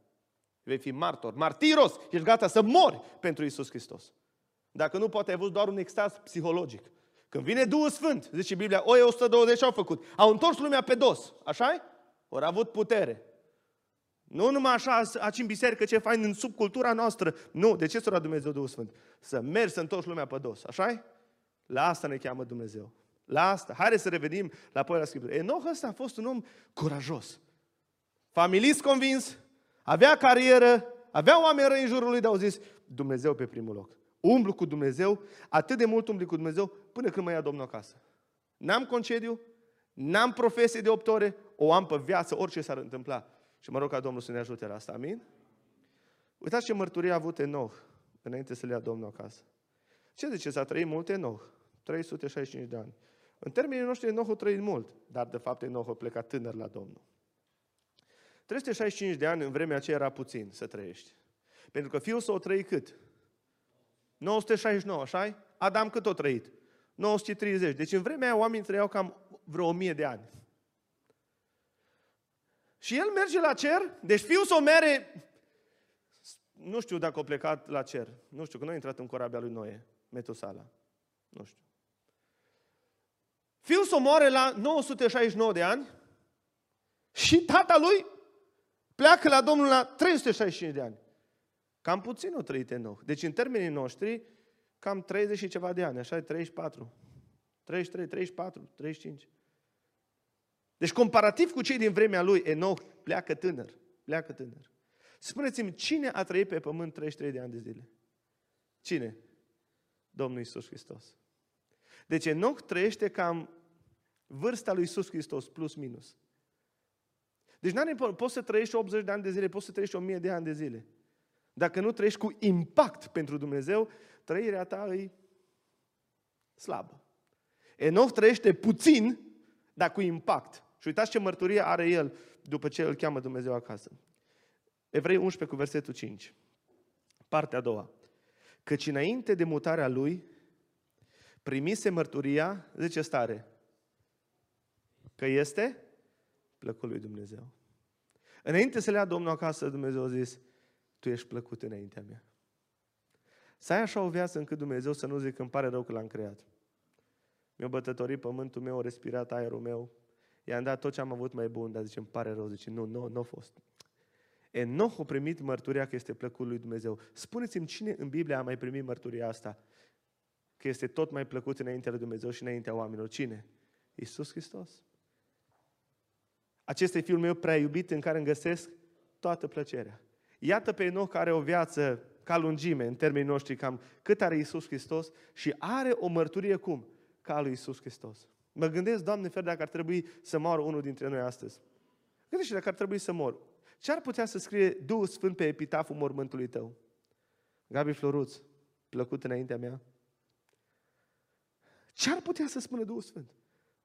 Vei fi martor, martiros, ești gata să mori pentru Isus Hristos. Dacă nu, poate ai avut doar un extaz psihologic. Când vine Duhul Sfânt, zice Biblia, oi 120 au făcut, au întors lumea pe dos, așa -i? Ori avut putere. Nu numai așa, aici în biserică, ce fain în subcultura noastră. Nu, de ce s-a Dumnezeu Duhul Sfânt? Să mergi să întorci lumea pe dos, așa La asta ne cheamă Dumnezeu. La asta. Haideți să revenim la la Scriptură. Enoch ăsta a fost un om curajos. Familist convins, avea carieră, avea oameni răi în jurul lui, dar au zis, Dumnezeu pe primul loc. Umblu cu Dumnezeu, atât de mult umblu cu Dumnezeu, până când mă ia Domnul acasă. N-am concediu, n-am profesie de 8 ore, o am pe viață, orice s-ar întâmpla. Și mă rog ca Domnul să ne ajute la asta. Amin? Uitați ce mărturie a avut Enoch înainte să le ia Domnul acasă. Ce zice? a trăit mult Enoch. 365 de ani. În termenii noștri Enoch a trăit mult, dar de fapt Enoch a plecat tânăr la Domnul. 365 de ani în vremea aceea era puțin să trăiești. Pentru că fiul său a trăit cât? 969, așa Adam cât a trăit? 930. Deci în vremea aia oamenii trăiau cam vreo 1000 de ani. Și el merge la cer, deci fiul său mere, nu știu dacă a plecat la cer, nu știu, că nu a intrat în corabia lui Noe, Metusala, nu știu. Fiul său moare la 969 de ani și tata lui pleacă la Domnul la 365 de ani. Cam puțin o trăit Enoch. Deci în termenii noștri, cam 30 și ceva de ani, așa 34. 33, 34, 35. Deci comparativ cu cei din vremea lui, Enoch pleacă tânăr. Pleacă tânăr. Spuneți-mi, cine a trăit pe pământ 33 de ani de zile? Cine? Domnul Isus Hristos. Deci Enoch trăiește cam vârsta lui Isus Hristos, plus minus. Deci n-are, poți să trăiești 80 de ani de zile, poți să trăiești 1000 de ani de zile. dacă nu trăiești cu impact pentru Dumnezeu, trăirea ta e slabă. Enoch trăiește puțin, dar cu impact. Și uitați ce mărturie are el după ce îl cheamă Dumnezeu acasă. Evrei 11 cu versetul 5. Partea a doua. Căci înainte de mutarea lui, primise mărturia, zice stare, că este plăcut lui Dumnezeu. Înainte să le ia Domnul acasă, Dumnezeu a zis, tu ești plăcut înaintea mea. Să ai așa o viață încât Dumnezeu să nu zic că îmi pare rău că l-am creat. Mi-a bătătorit pământul meu, a respirat aerul meu, i-am dat tot ce am avut mai bun, dar zice, îmi pare rău, zice, nu, nu, nu a fost. Enoch a primit mărturia că este plăcut lui Dumnezeu. Spuneți-mi cine în Biblie a mai primit mărturia asta? Că este tot mai plăcut înaintea lui Dumnezeu și înaintea oamenilor. Cine? Iisus Hristos. Acesta e Fiul meu prea iubit în care îmi găsesc toată plăcerea. Iată pe Enoch care are o viață ca lungime, în termenii noștri, cam cât are Iisus Hristos și are o mărturie cum? Ca lui Iisus Hristos. Mă gândesc, Doamne, fer, dacă ar trebui să moară unul dintre noi astăzi. Gândește dacă ar trebui să mor. Ce ar putea să scrie Duhul Sfânt pe epitaful mormântului tău? Gabi Floruț, plăcut înaintea mea? Ce ar putea să spună Duhul Sfânt?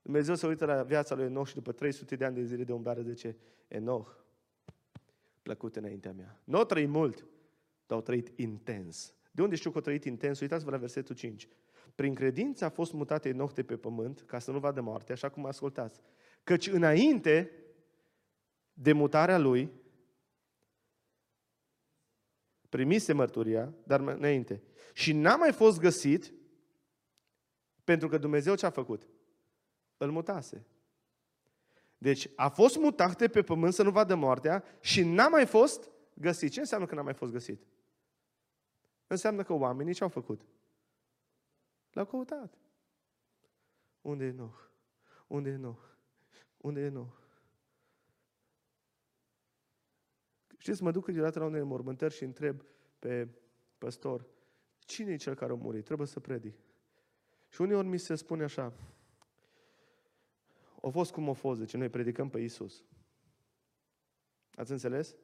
Dumnezeu se uită la viața lui Enoch și după 300 de ani de zile de umblare zice, Enoch, plăcut înaintea mea. Nu au trăit mult, dar au trăit intens. De unde știu că au trăit intens? Uitați-vă la versetul 5. Prin credință a fost mutat Enoch de pe pământ, ca să nu vadă moarte, așa cum ascultați. Căci înainte de mutarea lui, primise mărturia, dar înainte. Și n-a mai fost găsit, pentru că Dumnezeu ce a făcut? Îl mutase. Deci a fost mutat pe pământ să nu vadă moartea și n-a mai fost găsit. Ce înseamnă că n-a mai fost găsit? Înseamnă că oamenii ce au făcut? L-au căutat. Unde e Noh? Unde e Noh? Unde e Noh? Știți, mă duc câteodată la unele mormântări și întreb pe păstor, cine e cel care a murit? Trebuie să predic. Și uneori mi se spune așa, o fost cum o fost, deci noi predicăm pe Isus. Ați înțeles?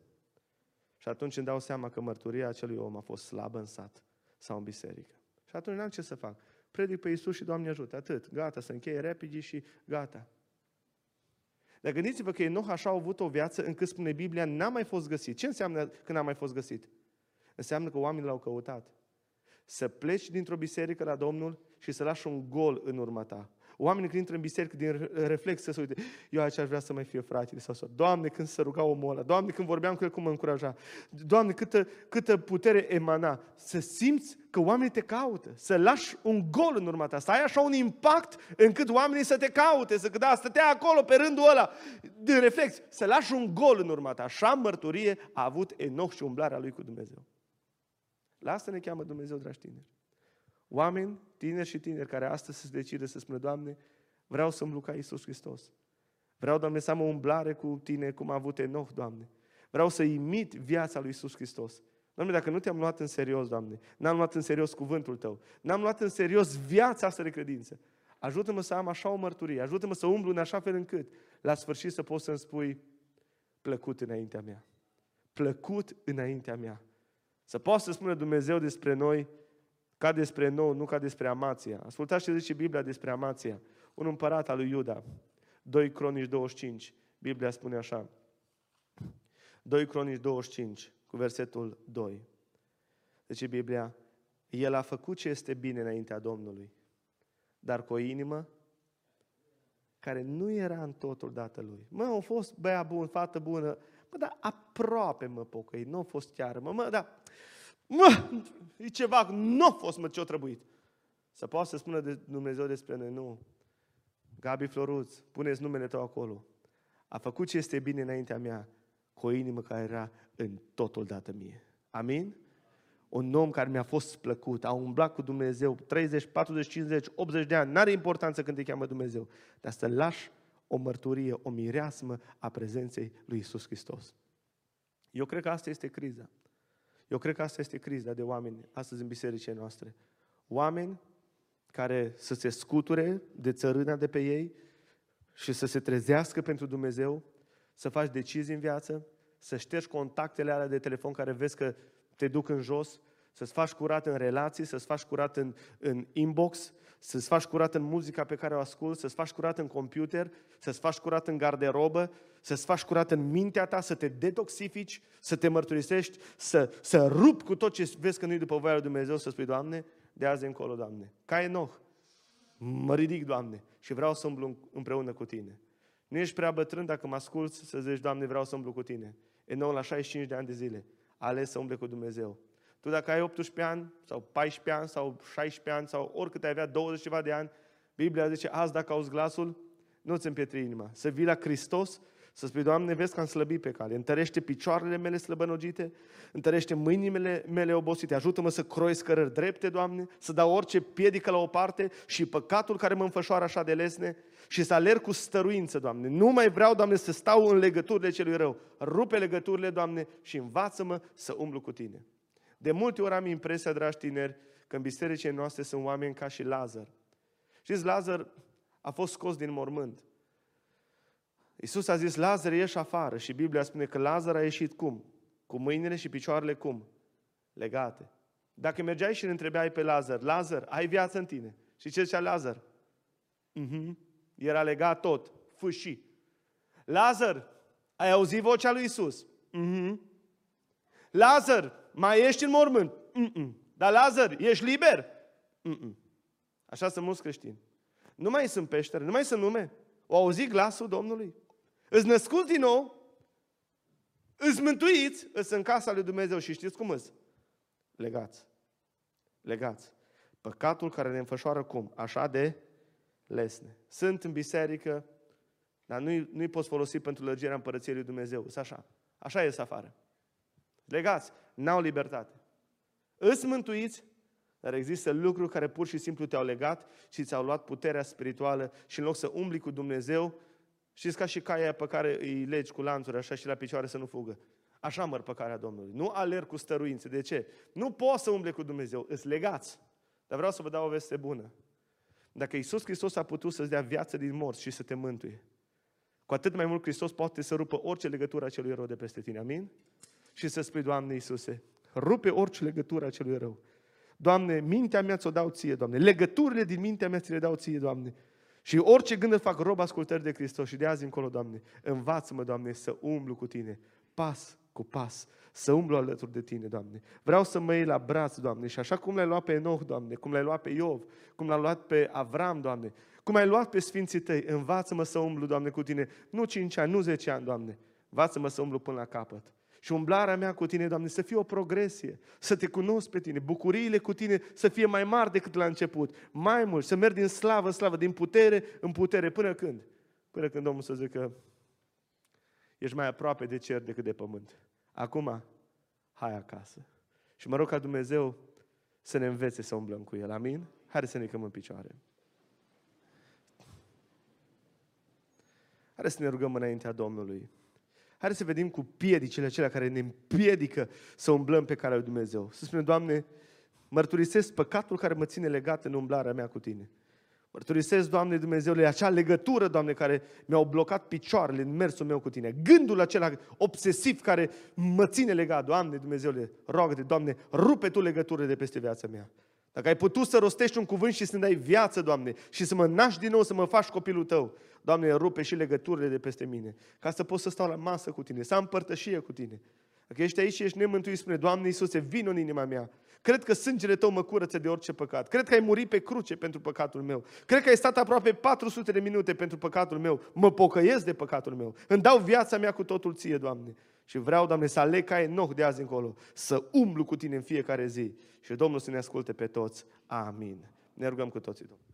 Și atunci îmi dau seama că mărturia acelui om a fost slabă în sat sau în biserică. Și atunci n-am ce să fac. Predic pe Isus și Doamne ajută. Atât. Gata, să încheie repede și gata. Dar gândiți-vă că Enoch așa a avut o viață încât spune Biblia, n-a mai fost găsit. Ce înseamnă că n-a mai fost găsit? Înseamnă că oamenii l-au căutat. Să pleci dintr-o biserică la Domnul și să lași un gol în urma ta. Oamenii când intră în biserică din reflex să se uite, eu aici aș vrea să mai fie fratele sau sau. Doamne, când se ruga omul ăla, Doamne, când vorbeam cu el, cum mă încuraja. Doamne, câtă, câtă putere emana. Să simți că oamenii te caută, să lași un gol în urma ta, să ai așa un impact încât oamenii să te caute, să că da, stătea acolo pe rândul ăla, din reflex, să lași un gol în urma ta. Așa mărturie a avut Enoch și umblarea lui cu Dumnezeu. La asta ne cheamă Dumnezeu, dragi tineri. Oameni, tineri și tineri, care astăzi se decide să spună, Doamne, vreau să umblu ca Iisus Hristos. Vreau, Doamne, să am o umblare cu Tine, cum a avut Enoch, Doamne. Vreau să imit viața lui Iisus Hristos. Doamne, dacă nu te-am luat în serios, Doamne, n-am luat în serios cuvântul Tău, n-am luat în serios viața asta de credință, ajută-mă să am așa o mărturie, ajută-mă să umblu în așa fel încât, la sfârșit să poți să-mi spui, plăcut înaintea mea. Plăcut înaintea mea. Să poți să spună Dumnezeu despre noi, ca despre nou, nu ca despre Amația. Ascultați ce zice Biblia despre Amația. Un împărat al lui Iuda. 2 Cronici 25. Biblia spune așa. 2 Cronici 25, cu versetul 2. Deci Biblia, El a făcut ce este bine înaintea Domnului, dar cu o inimă care nu era în totul dată lui. Mă, a fost băiat bun, fată bună, mă, dar aproape mă pocăi, nu a fost chiar, mă, mă, dar Mă, e ceva, nu a fost mă ce-o trebuit. Să poată să spună de Dumnezeu despre noi, nu. Gabi Floruț, puneți numele tău acolo. A făcut ce este bine înaintea mea, cu o inimă care era în totul dată mie. Amin? Un om care mi-a fost plăcut, a umblat cu Dumnezeu 30, 40, 50, 80 de ani, n-are importanță când te cheamă Dumnezeu, dar să lași o mărturie, o mireasmă a prezenței lui Isus Hristos. Eu cred că asta este criza. Eu cred că asta este criza de oameni astăzi în bisericile noastre. Oameni care să se scuture de țărâna de pe ei și să se trezească pentru Dumnezeu, să faci decizii în viață, să ștergi contactele alea de telefon care vezi că te duc în jos, să-ți faci curat în relații, să-ți faci curat în, în inbox, să-ți faci curat în muzica pe care o asculți, să-ți faci curat în computer, să-ți faci curat în garderobă, să-ți faci curat în mintea ta, să te detoxifici, să te mărturisești, să, să rup cu tot ce vezi că nu-i după voia lui Dumnezeu, să spui, Doamne, de azi încolo, Doamne. Ca Enoch, mă ridic, Doamne, și vreau să umblu împreună cu Tine. Nu ești prea bătrân dacă mă asculți să zici, Doamne, vreau să umblu cu Tine. Enoch la 65 de ani de zile a ales să umble cu Dumnezeu. Tu dacă ai 18 ani, sau 14 ani, sau 16 ani, sau oricât ai avea 20 ceva de ani, Biblia zice, azi dacă auzi glasul, nu-ți împietri inima. Să vii la Hristos să spui, Doamne, vezi că am slăbit pe cale. Întărește picioarele mele slăbănogite, întărește mâinile mele obosite. Ajută-mă să croiesc cărări drepte, Doamne, să dau orice piedică la o parte și păcatul care mă înfășoară așa de lesne și să alerg cu stăruință, Doamne. Nu mai vreau, Doamne, să stau în legăturile celui rău. Rupe legăturile, Doamne, și învață-mă să umblu cu Tine. De multe ori am impresia, dragi tineri, că în bisericile noastre sunt oameni ca și Lazar. Știți, Lazar a fost scos din mormânt. Iisus a zis, Lazar, ieși afară. Și Biblia spune că Lazar a ieșit cum? Cu mâinile și picioarele cum? Legate. Dacă mergeai și îl întrebeai pe Lazar, Lazar, ai viață în tine? Și ce zicea Lazar? Uh-huh. Era legat tot, fâșii. Lazar, ai auzit vocea lui Isus? Uh-huh. Lazar, mai ești în mormânt? Uh-uh. Dar Lazar, ești liber? Uh-uh. Așa sunt mulți creștini. Nu mai sunt peștere, nu mai sunt nume. O auzit glasul Domnului? Îți născuți din nou, îți mântuiți, îți în casa lui Dumnezeu și știți cum îți? Legați. Legați. Păcatul care ne înfășoară cum? Așa de lesne. Sunt în biserică, dar nu-i, nu-i poți folosi pentru lărgirea împărăției lui Dumnezeu. Sunt așa. Așa ies afară. Legați. N-au libertate. Îți mântuiți, dar există lucruri care pur și simplu te-au legat și ți-au luat puterea spirituală și în loc să umbli cu Dumnezeu, Știți ca și caia pe care îi legi cu lanțuri așa și la picioare să nu fugă. Așa măr păcarea Domnului. Nu alerg cu stăruințe. De ce? Nu poți să umble cu Dumnezeu. Îți legați. Dar vreau să vă dau o veste bună. Dacă Isus Hristos a putut să-ți dea viață din morți și să te mântuie, cu atât mai mult Hristos poate să rupă orice legătură a celui rău de peste tine. Amin? Și să spui, Doamne Iisuse, rupe orice legătură a celui rău. Doamne, mintea mea ți-o dau ție, Doamne. Legăturile din mintea mea ți le dau ție, Doamne. Și orice gând îl fac rob ascultări de Hristos și de azi încolo, Doamne, învață-mă, Doamne, să umblu cu Tine, pas cu pas, să umblu alături de Tine, Doamne. Vreau să mă iei la braț, Doamne, și așa cum l-ai luat pe Enoch, Doamne, cum l-ai luat pe Iov, cum l-ai luat pe Avram, Doamne, cum ai luat pe Sfinții Tăi, învață-mă să umblu, Doamne, cu Tine, nu 5 ani, nu 10 ani, Doamne, învață-mă să umblu până la capăt. Și umblarea mea cu tine, Doamne, să fie o progresie, să te cunosc pe tine, bucuriile cu tine să fie mai mari decât la început, mai mult, să merg din slavă în slavă, din putere în putere, până când? Până când Domnul să zică, ești mai aproape de cer decât de pământ. Acum, hai acasă. Și mă rog ca Dumnezeu să ne învețe să umblăm cu El. Amin? Hai să ne căm în picioare. Hai să ne rugăm înaintea Domnului. Haideți să vedem cu piedicile acelea care ne împiedică să umblăm pe calea lui Dumnezeu. Să spunem, Doamne, mărturisesc păcatul care mă ține legat în umblarea mea cu Tine. Mărturisesc, Doamne Dumnezeule, acea legătură, Doamne, care mi-au blocat picioarele în mersul meu cu Tine. Gândul acela obsesiv care mă ține legat, Doamne Dumnezeule, rogă-te, Doamne, rupe Tu legăturile de peste viața mea. Dacă ai putut să rostești un cuvânt și să-mi dai viață, Doamne, și să mă naști din nou, să mă faci copilul Tău, Doamne, rupe și legăturile de peste mine, ca să pot să stau la masă cu Tine, să am părtășie cu Tine. Dacă ești aici și ești nemântuit, spune, Doamne Iisuse, vin în inima mea. Cred că sângele Tău mă curăță de orice păcat. Cred că ai murit pe cruce pentru păcatul meu. Cred că ai stat aproape 400 de minute pentru păcatul meu. Mă pocăiesc de păcatul meu. Îmi dau viața mea cu totul Ție, Doamne. Și vreau, Doamne, să aleg ca Enoch de azi încolo, să umblu cu Tine în fiecare zi. Și Domnul să ne asculte pe toți. Amin. Ne rugăm cu toții, Domnul.